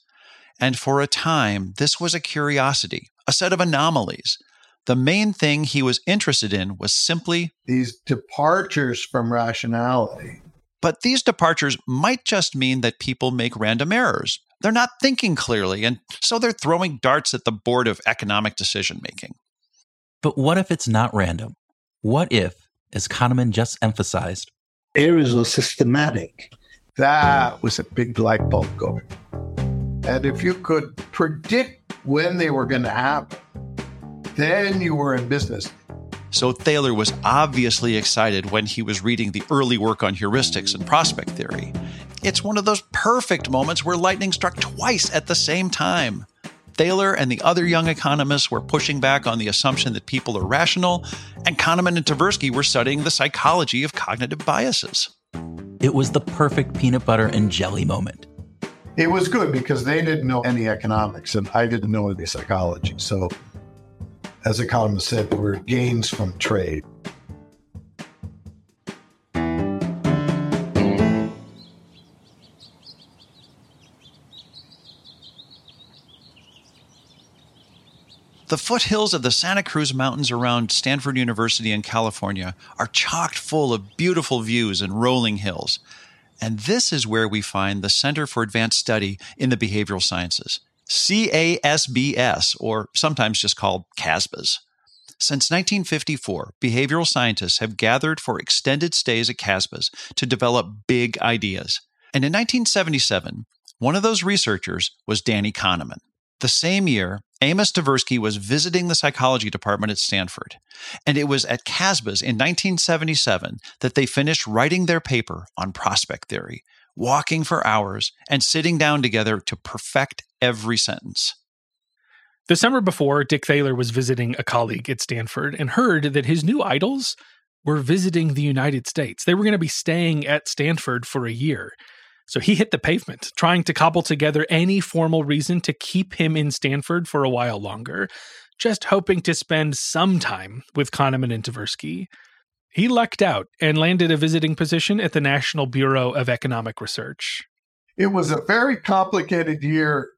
And for a time, this was a curiosity, a set of anomalies. The main thing he was interested in was simply these departures from rationality. But these departures might just mean that people make random errors. They're not thinking clearly, and so they're throwing darts at the board of economic decision making. But what if it's not random? What if, as Kahneman just emphasized, errors are systematic? That was a big light bulb going. And if you could predict when they were going to happen, then you were in business. So Thaler was obviously excited when he was reading the early work on heuristics and prospect theory. It's one of those perfect moments where lightning struck twice at the same time. Thaler and the other young economists were pushing back on the assumption that people are rational, and Kahneman and Tversky were studying the psychology of cognitive biases. It was the perfect peanut butter and jelly moment. It was good because they didn't know any economics and I didn't know any psychology. So as economists said, were gains from trade. The foothills of the Santa Cruz Mountains around Stanford University in California are chocked full of beautiful views and rolling hills. And this is where we find the Center for Advanced Study in the Behavioral Sciences. CASBS, or sometimes just called CASBS. Since 1954, behavioral scientists have gathered for extended stays at CASBS to develop big ideas. And in 1977, one of those researchers was Danny Kahneman. The same year, Amos Tversky was visiting the psychology department at Stanford, and it was at CASBS in 1977 that they finished writing their paper on prospect theory, walking for hours and sitting down together to perfect every sentence. The summer before, Dick Thaler was visiting a colleague at Stanford and heard that his new idols were visiting the United States. They were going to be staying at Stanford for a year. So he hit the pavement, trying to cobble together any formal reason to keep him in Stanford for a while longer, just hoping to spend some time with Kahneman and Tversky. He lucked out and landed a visiting position at the National Bureau of Economic Research. It was a very complicated year.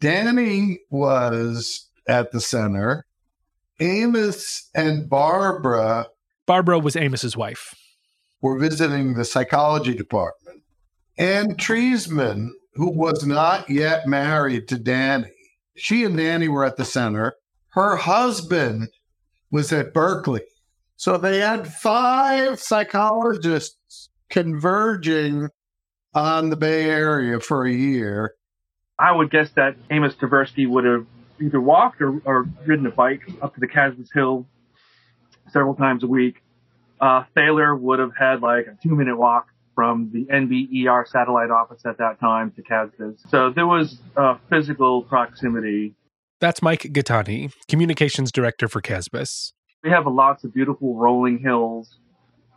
Danny was at the center. Amos and Barbara. Barbara was Amos's wife. Were visiting the psychology department. Anne Treisman, who was not yet married to Danny, she and Danny were at the center. Her husband was at Berkeley. So they had five psychologists converging on the Bay Area for a year. I would guess that Amos Tversky would have either walked or, or ridden a bike up to the CASBS Hill several times a week. Uh, Thaler would have had like a two minute walk from the NBER satellite office at that time to CASBS. So there was a physical proximity. That's Mike Gaetani, communications director for CASBS. We have lots of beautiful rolling hills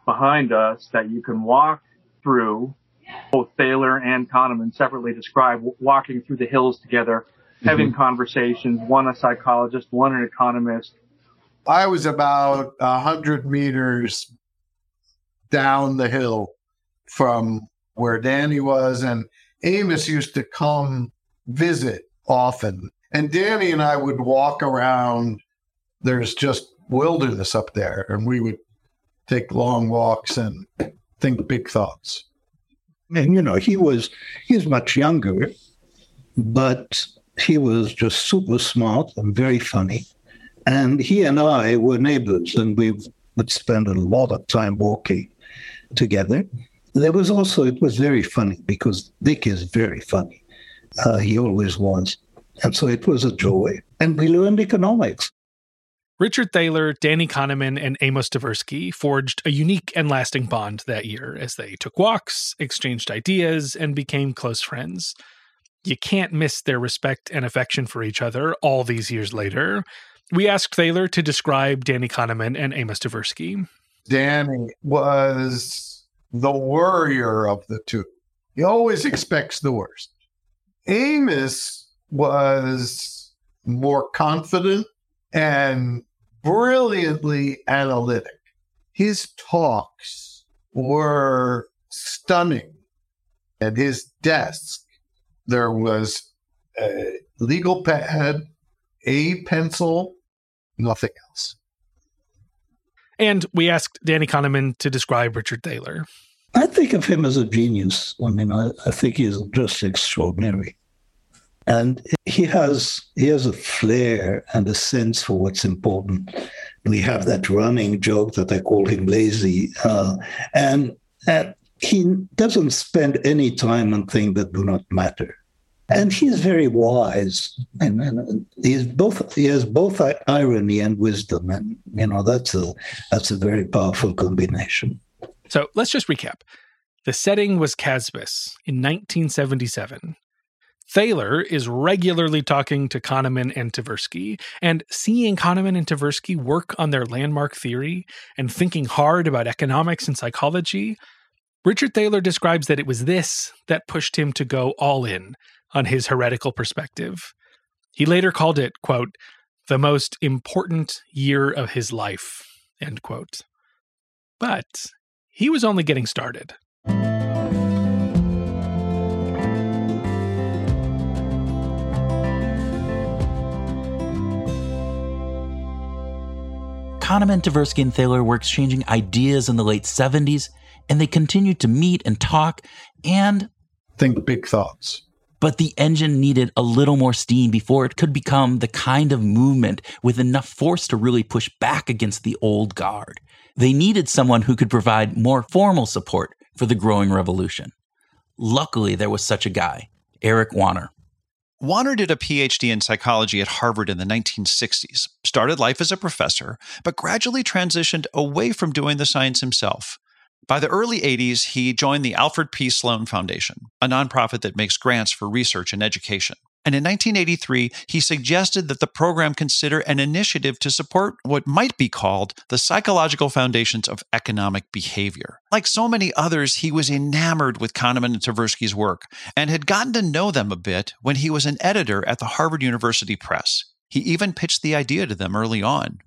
behind us that you can walk through. Both Thaler and Kahneman separately describe walking through the hills together, mm-hmm. having conversations, one a psychologist, one an economist. I was about a hundred meters down the hill from where Danny was, and Amos used to come visit often. And Danny and I would walk around. There's just wilderness up there, and we would take long walks and think big thoughts. And you know, he was he's much younger, but he was just super smart and very funny. And he and I were neighbors, and we would spend a lot of time walking together. There was also it was very funny because Dick is very funny. Uh, he always was, and so it was a joy. And we learned economics. Richard Thaler, Danny Kahneman, and Amos Tversky forged a unique and lasting bond that year as they took walks, exchanged ideas, and became close friends. You can't miss their respect and affection for each other all these years later. We asked Thaler to describe Danny Kahneman and Amos Tversky. Danny was the worrier of the two. He always expects the worst. Amos was more confident and brilliantly analytic. His talks were stunning. At his desk, there was a legal pad, a pencil, nothing else. And we asked Danny Kahneman to describe Richard Thaler. I think of him as a genius. I mean, I, I think he's just extraordinary. And he has he has a flair and a sense for what's important. We have that running joke that I call him lazy, uh, and, he doesn't spend any time on things that do not matter. And he's very wise, and, and he's both he has both irony and wisdom, and you know that's a that's a very powerful combination. So let's just recap. The setting was CASBS in 1977. Thaler is regularly talking to Kahneman and Tversky, and seeing Kahneman and Tversky work on their landmark theory and thinking hard about economics and psychology, Richard Thaler describes that it was this that pushed him to go all in on his heretical perspective. He later called it, quote, the most important year of his life, end quote. But he was only getting started. Kahneman, Tversky, and Thaler were exchanging ideas in the late 70s, and they continued to meet and talk and think big thoughts. But the engine needed a little more steam before it could become the kind of movement with enough force to really push back against the old guard. They needed someone who could provide more formal support for the growing revolution. Luckily, there was such a guy, Eric Wanner. Wanner did a PhD in psychology at Harvard in the 1960s, started life as a professor, but gradually transitioned away from doing the science himself. By the early 80s, he joined the Alfred P. Sloan Foundation, a nonprofit that makes grants for research and education. And in 1983, he suggested that the program consider an initiative to support what might be called the psychological foundations of economic behavior. Like so many others, he was enamored with Kahneman and Tversky's work and had gotten to know them a bit when he was an editor at the Harvard University Press. He even pitched the idea to them early on.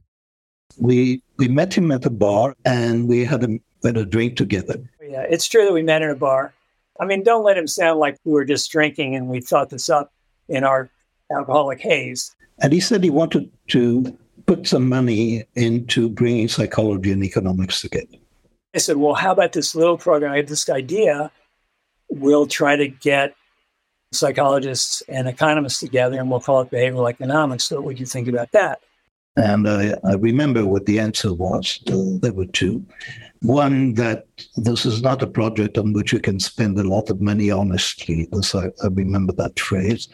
We we met him at a bar and we had a, had a drink together. Yeah, it's true that we met in a bar. I mean, don't let him sound like we were just drinking and we thought this up in our alcoholic haze. And he said he wanted to put some money into bringing psychology and economics together. I said, well, how about this little program? I had this idea. We'll try to get psychologists and economists together and we'll call it behavioral economics. So, what would you think about that? And I, I remember what the answer was. Uh, there were two. One, that this is not a project on which you can spend a lot of money honestly. This, I, I remember that phrase.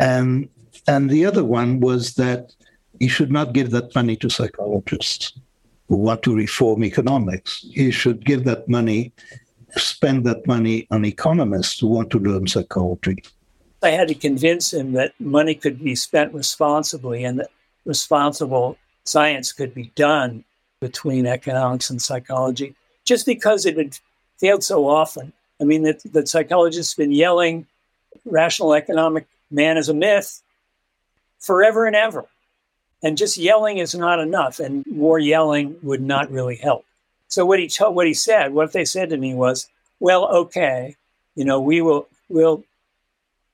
And, and the other one was that you should not give that money to psychologists who want to reform economics. You should give that money, spend that money on economists who want to learn psychology. I had to convince him that money could be spent responsibly and that responsible science could be done between economics and psychology, just because it had failed so often. I mean, that psychologists have been yelling, rational economic man is a myth forever and ever. And just yelling is not enough, and more yelling would not really help. So what he told, what he said, what they said to me was, "Well, okay, you know, we will, we'll,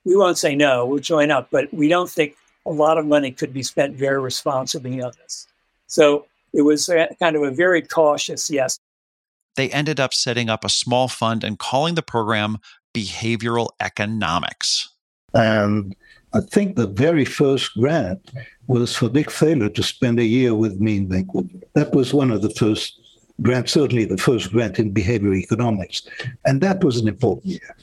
we won't say no. We'll join up, but we don't think a lot of money could be spent very responsibly on this." So it was uh, kind of a very cautious yes. They ended up setting up a small fund and calling the program Behavioral Economics. And I think the very first grant was for Dick Thaler to spend a year with me in Vancouver. That was one of the first grants, certainly the first grant in behavioral economics. And that was an important year.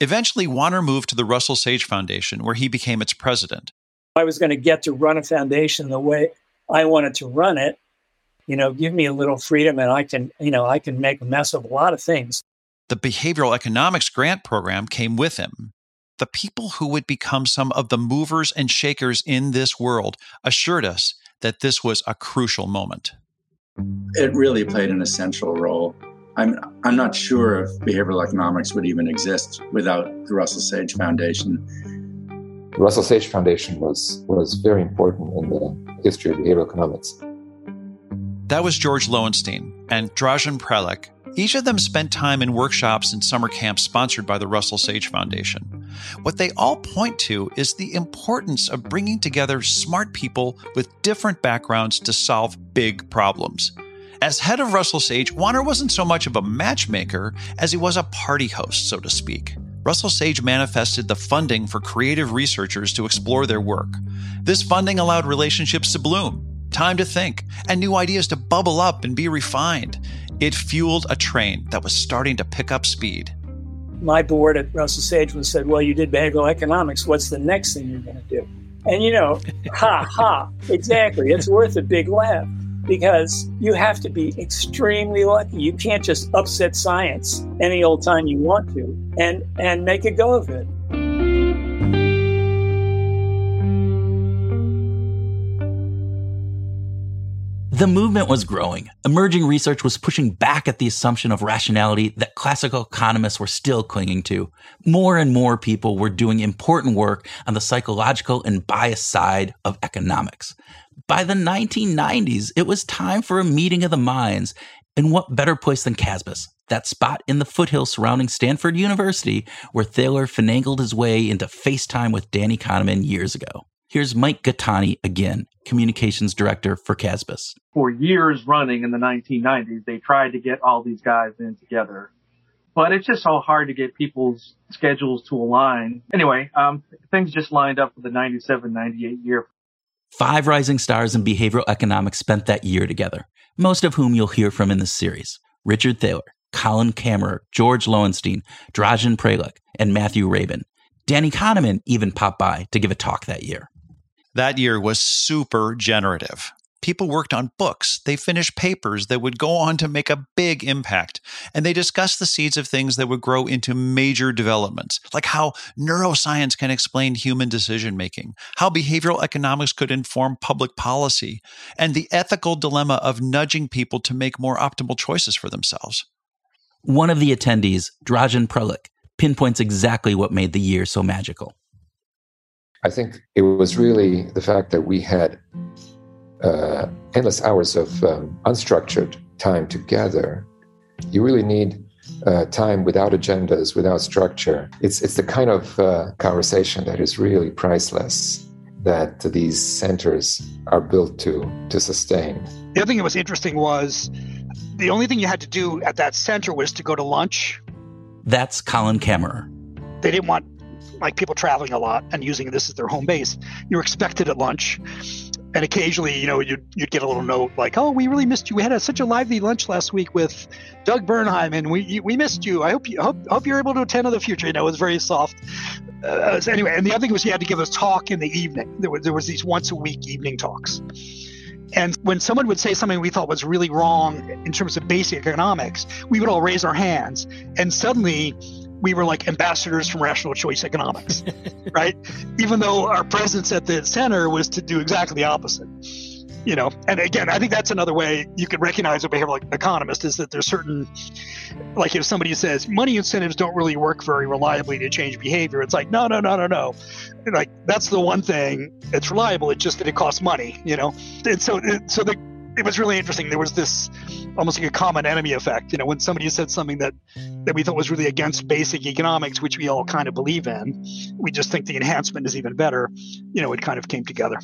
Eventually, Wanner moved to the Russell Sage Foundation, where he became its president. I was going to get to run a foundation the way I wanted to run it, you know, give me a little freedom and I can, you know, I can make a mess of a lot of things. The behavioral economics grant program came with him. The people who would become some of the movers and shakers in this world assured us that this was a crucial moment. It really played an essential role. I'm, I'm not sure if behavioral economics would even exist without the Russell Sage Foundation. The Russell Sage Foundation was, was very important in the history of behavioral economics. That was George Loewenstein and Dražen Prelec. Each of them spent time in workshops and summer camps sponsored by the Russell Sage Foundation. What they all point to is the importance of bringing together smart people with different backgrounds to solve big problems. As head of Russell Sage, Wanner wasn't so much of a matchmaker as he was a party host, so to speak. Russell Sage manifested the funding for creative researchers to explore their work. This funding allowed relationships to bloom, time to think, and new ideas to bubble up and be refined. It fueled a train that was starting to pick up speed. My board at Russell Sage was said, Well, you did behavioral economics. What's the next thing you're going to do? And you know, [laughs] ha ha, exactly. It's worth a big laugh because you have to be extremely lucky. You can't just upset science any old time you want to and, and make a go of it. The movement was growing. Emerging research was pushing back at the assumption of rationality that classical economists were still clinging to. More and more people were doing important work on the psychological and bias side of economics. By the 1990s, it was time for a meeting of the minds. And what better place than CASBS, that spot in the foothills surrounding Stanford University where Thaler finagled his way into FaceTime with Danny Kahneman years ago. Here's Mike Gaetani again, communications director for CASBS. For years running in the 1990s, they tried to get all these guys in together. But it's just so hard to get people's schedules to align. Anyway, um, things just lined up for the 97 98 year. Five rising stars in behavioral economics spent that year together, most of whom you'll hear from in this series Richard Thaler, Colin Camerer, George Loewenstein, Dražen Prelec, and Matthew Rabin. Danny Kahneman even popped by to give a talk that year. That year was super generative. People worked on books. They finished papers that would go on to make a big impact. And they discussed the seeds of things that would grow into major developments, like how neuroscience can explain human decision making, how behavioral economics could inform public policy, and the ethical dilemma of nudging people to make more optimal choices for themselves. One of the attendees, Dražen Prelec, pinpoints exactly what made the year so magical. I think it was really the fact that we had uh, endless hours of um, unstructured time together. You really need uh, time without agendas, without structure. It's it's the kind of uh, conversation that is really priceless that these centers are built to to sustain. The other thing that was interesting was the only thing you had to do at that center was to go to lunch. That's Colin Camerer. They didn't want like people traveling a lot and using this as their home base. You're expected at lunch. And occasionally, you know, you'd, you'd get a little note like, "Oh, we really missed you. We had a, such a lively lunch last week with Doug Bernheim, and we we missed you. I hope you hope, hope you're able to attend in the future." You know, it was very soft. Uh, so anyway, and the other thing was you had to give a talk in the evening. There was there was these once a week evening talks. And when someone would say something we thought was really wrong in terms of basic economics, we would all raise our hands, and suddenly we were like ambassadors from rational choice economics, [laughs] right? Even though our presence at the center was to do exactly the opposite. You know, and again, I think that's another way you can recognize a behavioral economist is that there's certain, like if somebody says money incentives don't really work very reliably to change behavior, it's like no, no, no, no, no, like that's the one thing it's reliable. It's just that it costs money, you know, and so so the it was really interesting. There was this almost like a common enemy effect. You know, when somebody said something that that we thought was really against basic economics, which we all kind of believe in, we just think the enhancement is even better. You know, it kind of came together.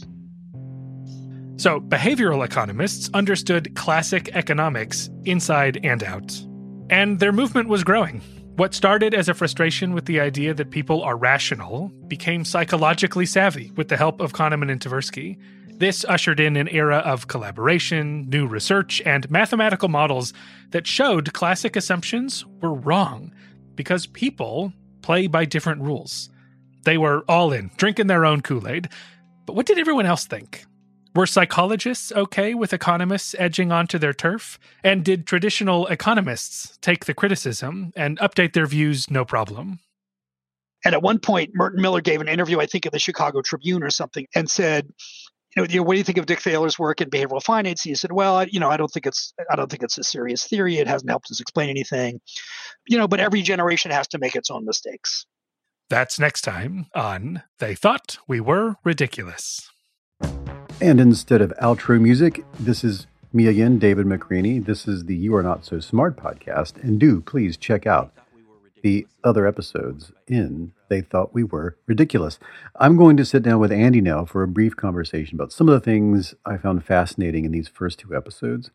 So, behavioral economists understood classic economics inside and out. And their movement was growing. What started as a frustration with the idea that people are rational became psychologically savvy with the help of Kahneman and Tversky. This ushered in an era of collaboration, new research, and mathematical models that showed classic assumptions were wrong because people play by different rules. They were all in, drinking their own Kool Aid. But what did everyone else think? Were psychologists okay with economists edging onto their turf? And did traditional economists take the criticism and update their views no problem? And at one point, Merton Miller gave an interview, I think, in the Chicago Tribune or something, and said, you know, you know, what do you think of Dick Thaler's work in behavioral finance? And he said, well, I, you know, I don't think it's, I don't think it's a serious theory. It hasn't helped us explain anything, you know, but every generation has to make its own mistakes. That's next time on They Thought We Were Ridiculous. And instead of outro music, this is me again, David McRaney. This is the You Are Not So Smart podcast. And do please check out the other episodes in They Thought We Were Ridiculous. I'm going to sit down with Andy now for a brief conversation about some of the things I found fascinating in these first two episodes,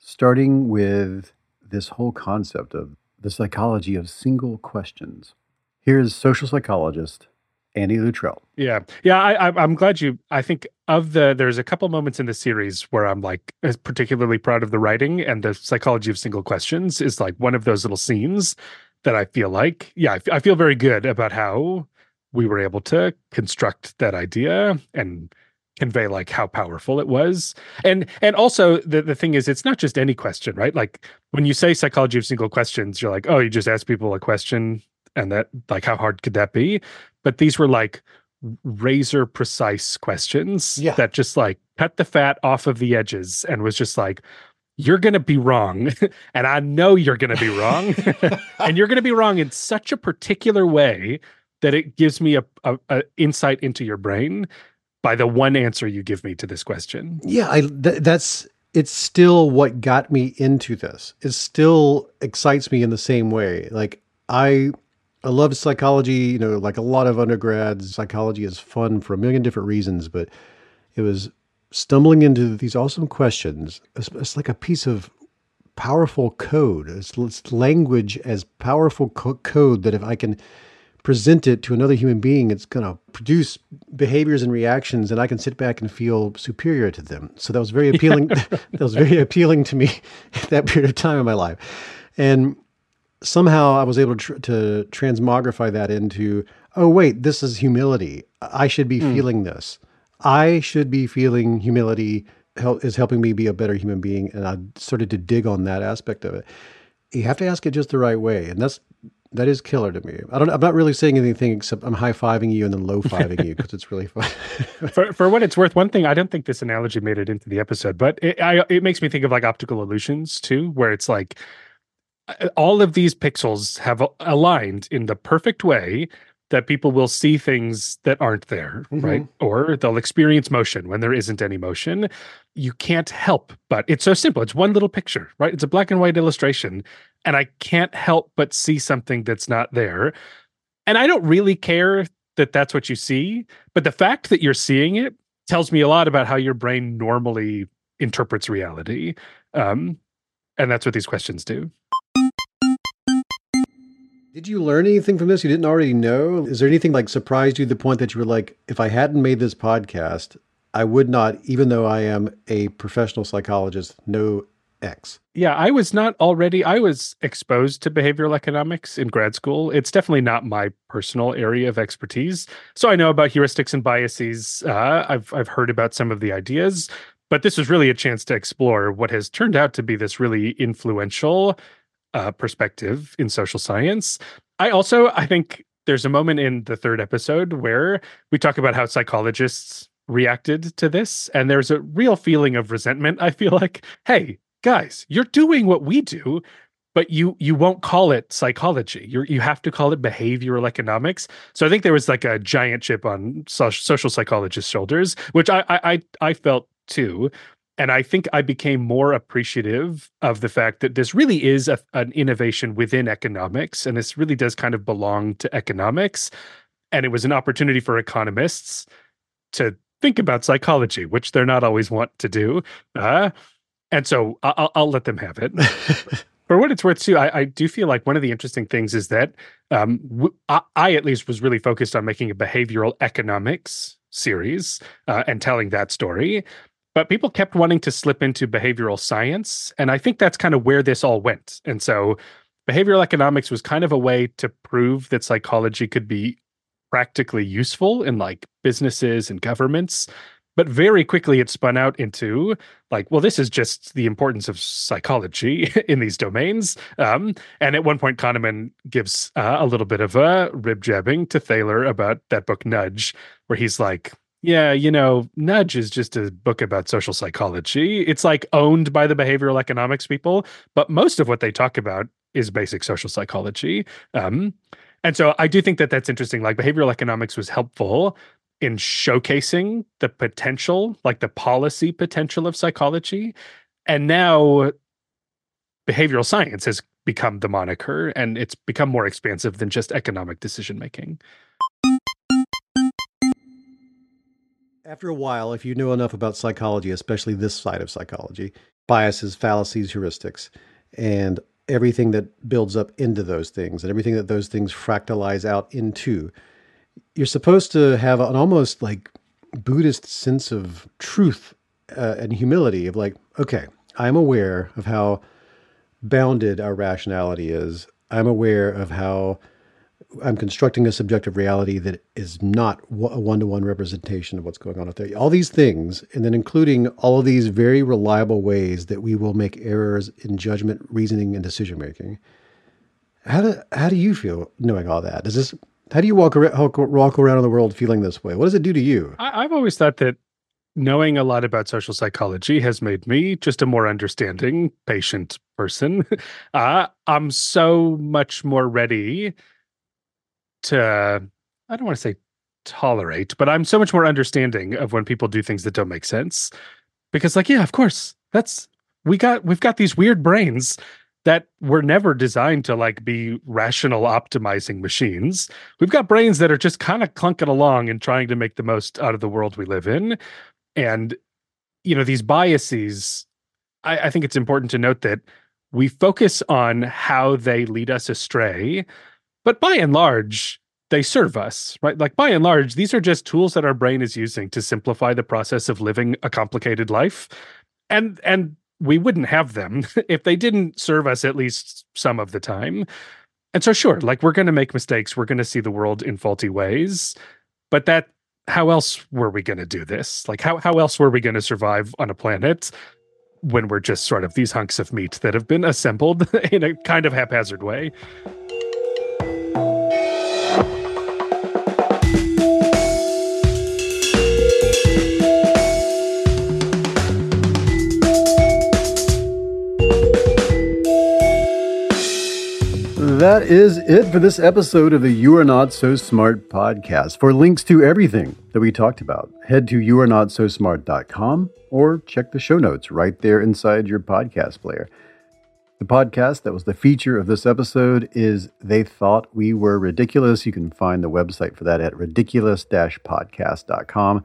starting with this whole concept of the psychology of single questions. Here's social psychologist Andy Luttrell. Yeah, yeah. I, am glad you. I think of the there's a couple moments in the series where I'm like particularly proud of the writing and the psychology of single questions is like one of those little scenes that I feel like. Yeah, I, feel very good about how we were able to construct that idea and convey like how powerful it was and and also the, the thing is it's not just any question right like when you say psychology of single questions you're like oh you just ask people a question and that like how hard could that be but these were like razor precise questions yeah. that just like cut the fat off of the edges and was just like you're going to be wrong [laughs] and i know you're going to be wrong [laughs] [laughs] and you're going to be wrong in such a particular way that it gives me a, a, a, insight into your brain by the one answer you give me to this question yeah I, th- that's it's still what got me into this it still excites me in the same way like i I love psychology. You know, like a lot of undergrads, psychology is fun for a million different reasons, but it was stumbling into these awesome questions. It's, it's like a piece of powerful code. It's, it's language as powerful co- code that if I can present it to another human being, it's going to produce behaviors and reactions, and I can sit back and feel superior to them. So that was very [laughs] appealing. [laughs] that was very appealing to me [laughs] at that period of time in my life. And somehow I was able to, tr- to transmogrify that into, oh, wait, this is humility. I should be mm. feeling this. I should be feeling humility is helping me be a better human being. And I started to dig on that aspect of it. You have to ask it just the right way. And that's, that is killer to me. I don't. I'm not really saying anything except I'm high fiving you and then low fiving you because it's really fun. [laughs] for for what it's worth, one thing I don't think this analogy made it into the episode, but it I, it makes me think of like optical illusions too, where it's like uh, all of these pixels have aligned in the perfect way that people will see things that aren't there, mm-hmm. right? Or they'll experience motion when there isn't any motion. You can't help but it's so simple. It's one little picture, right? It's a black and white illustration. And I can't help but see something that's not there. And I don't really care that that's what you see, but the fact that you're seeing it tells me a lot about how your brain normally interprets reality. Um, and that's what these questions do. Did you learn anything from this you didn't already know? Is there anything like surprised you to the point that you were like, if I hadn't made this podcast, I would not, even though I am a professional psychologist, know X? Yeah, I was not already, I was exposed to behavioral economics in grad school. It's definitely not my personal area of expertise. So I know about heuristics and biases. Uh, I've, I've heard about some of the ideas, but this was really a chance to explore what has turned out to be this really influential uh, perspective in social science. I also I think there's a moment in the third episode where we talk about how psychologists reacted to this, and there's a real feeling of resentment. I feel like, hey guys, you're doing what we do, but you you won't call it psychology. You you have to call it behavioral economics. So I think there was like a giant chip on so- social psychologists' shoulders, which I I I felt too and I think I became more appreciative of the fact that this really is a, an innovation within economics, and this really does kind of belong to economics. And it was an opportunity for economists to think about psychology, which they're not always want to do. Uh, and so I'll, I'll, let them have it. [laughs] for what it's worth, too, I, I, do feel like one of the interesting things is that um, w- I, I, at least, was really focused on making a behavioral economics series uh, and telling that story but people kept wanting to slip into behavioral science and i think that's kind of where this all went. And so behavioral economics was kind of a way to prove that psychology could be practically useful in like businesses and governments but very quickly it spun out into like well this is just the importance of psychology [laughs] in these domains um, and at one point kahneman gives uh, a little bit of a rib jabbing to thaler about that book nudge where he's like yeah, you know, Nudge is just a book about social psychology. It's like owned by the behavioral economics people, but most of what they talk about is basic social psychology. Um, And so I do think that that's interesting. Like behavioral economics was helpful in showcasing the potential, like the policy potential of psychology. And now behavioral science has become the moniker and it's become more expansive than just economic decision making. After a while, if you know enough about psychology, especially this side of psychology, biases, fallacies, heuristics, and everything that builds up into those things and everything that those things fractalize out into, you're supposed to have an almost like Buddhist sense of truth uh, and humility of like, okay, I'm aware of how bounded our rationality is. I'm aware of how I'm constructing a subjective reality that is not a one to one representation of what's going on out there. All these things, and then including all of these very reliable ways that we will make errors in judgment, reasoning, and decision making. How do how do you feel knowing all that? Does this how do you walk around, walk around in the world feeling this way? What does it do to you? I, I've always thought that knowing a lot about social psychology has made me just a more understanding, patient person. [laughs] Uh, I'm so much more ready to, I don't want to say tolerate, but I'm so much more understanding of when people do things that don't make sense. Because, like, yeah, of course, that's, we got, we've got these weird brains that were never designed to like be rational optimizing machines. We've got brains that are just kind of clunking along and trying to make the most out of the world we live in. And, you know, these biases, I, I think it's important to note that we focus on how they lead us astray, but by and large, they serve us, right? Like by and large, these are just tools that our brain is using to simplify the process of living a complicated life. And and we wouldn't have them [laughs] if they didn't serve us at least some of the time. And so sure, like we're going to make mistakes, we're going to see the world in faulty ways, but that how else were we going to do this? Like how how else were we going to survive on a planet when we're just sort of these hunks of meat that have been assembled [laughs] in a kind of haphazard way? That is it for this episode of the You Are Not So Smart podcast. For links to everything that we talked about, head to youarenotsosmart.com or check the show notes right there inside your podcast player. The podcast that was the feature of this episode is They Thought We Were Ridiculous. You can find the website for that at ridiculous podcast.com.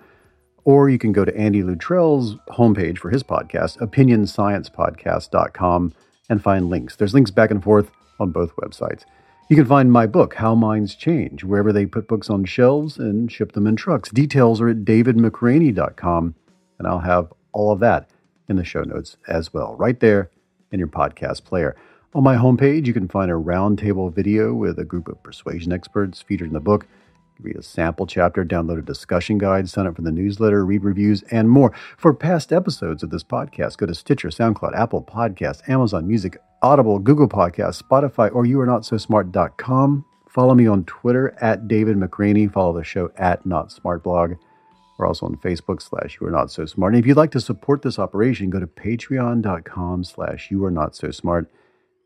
Or you can go to Andy Luttrell's homepage for his podcast, opinionsciencepodcast.com, and find links. There's links back and forth on both websites. You can find my book, How Minds Change, wherever they put books on shelves and ship them in trucks. Details are at davidmcraney.com, and I'll have all of that in the show notes as well, right there in your podcast player. On my homepage, you can find a roundtable video with a group of persuasion experts featured in the book read a sample chapter, download a discussion guide, sign up for the newsletter, read reviews, and more. For past episodes of this podcast, go to Stitcher, SoundCloud, Apple Podcasts, Amazon Music, Audible, Google Podcasts, Spotify, or youarenotsosmart.com. Follow me on Twitter at David McRaney. Follow the show at NotSmartBlog. We're also on Facebook slash You Are Not So Smart. And if you'd like to support this operation, go to patreon.com slash You Are Not So Smart.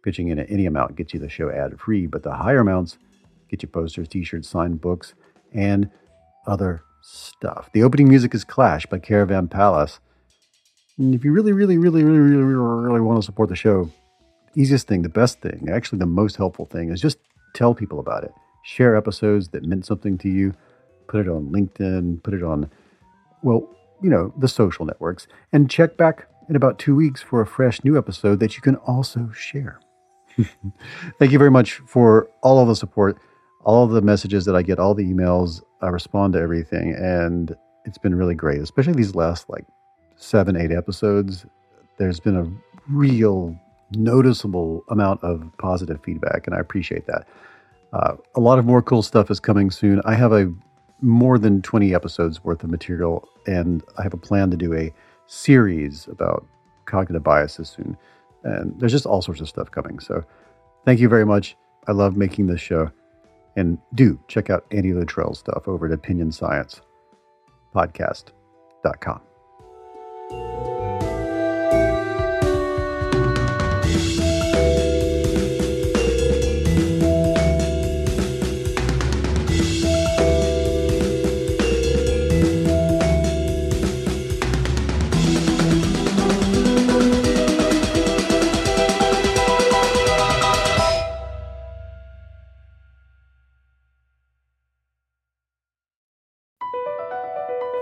Pitching in at any amount gets you the show ad free, but the higher amounts get you posters, t-shirts, signed books, and other stuff. The opening music is Clash by Caravan Palace. And if you really, really, really, really, really, really, really want to support the show, easiest thing, the best thing, actually the most helpful thing is just tell people about it. Share episodes that meant something to you. Put it on LinkedIn, put it on, well, you know, the social networks, and check back in about two weeks for a fresh new episode that you can also share. [laughs] Thank you very much for all of the support, all the messages that I get, all the emails. I respond to everything, and it's been really great, especially these last like seven, eight episodes. There's been a real noticeable amount of positive feedback, and I appreciate that. Uh, a lot of more cool stuff is coming soon. I have a more than 20 episodes worth of material, and I have a plan to do a series about cognitive biases soon. And there's just all sorts of stuff coming. So thank you very much. I love making this show. And do check out Andy Luttrell's stuff over at Opinion Science Podcast.com.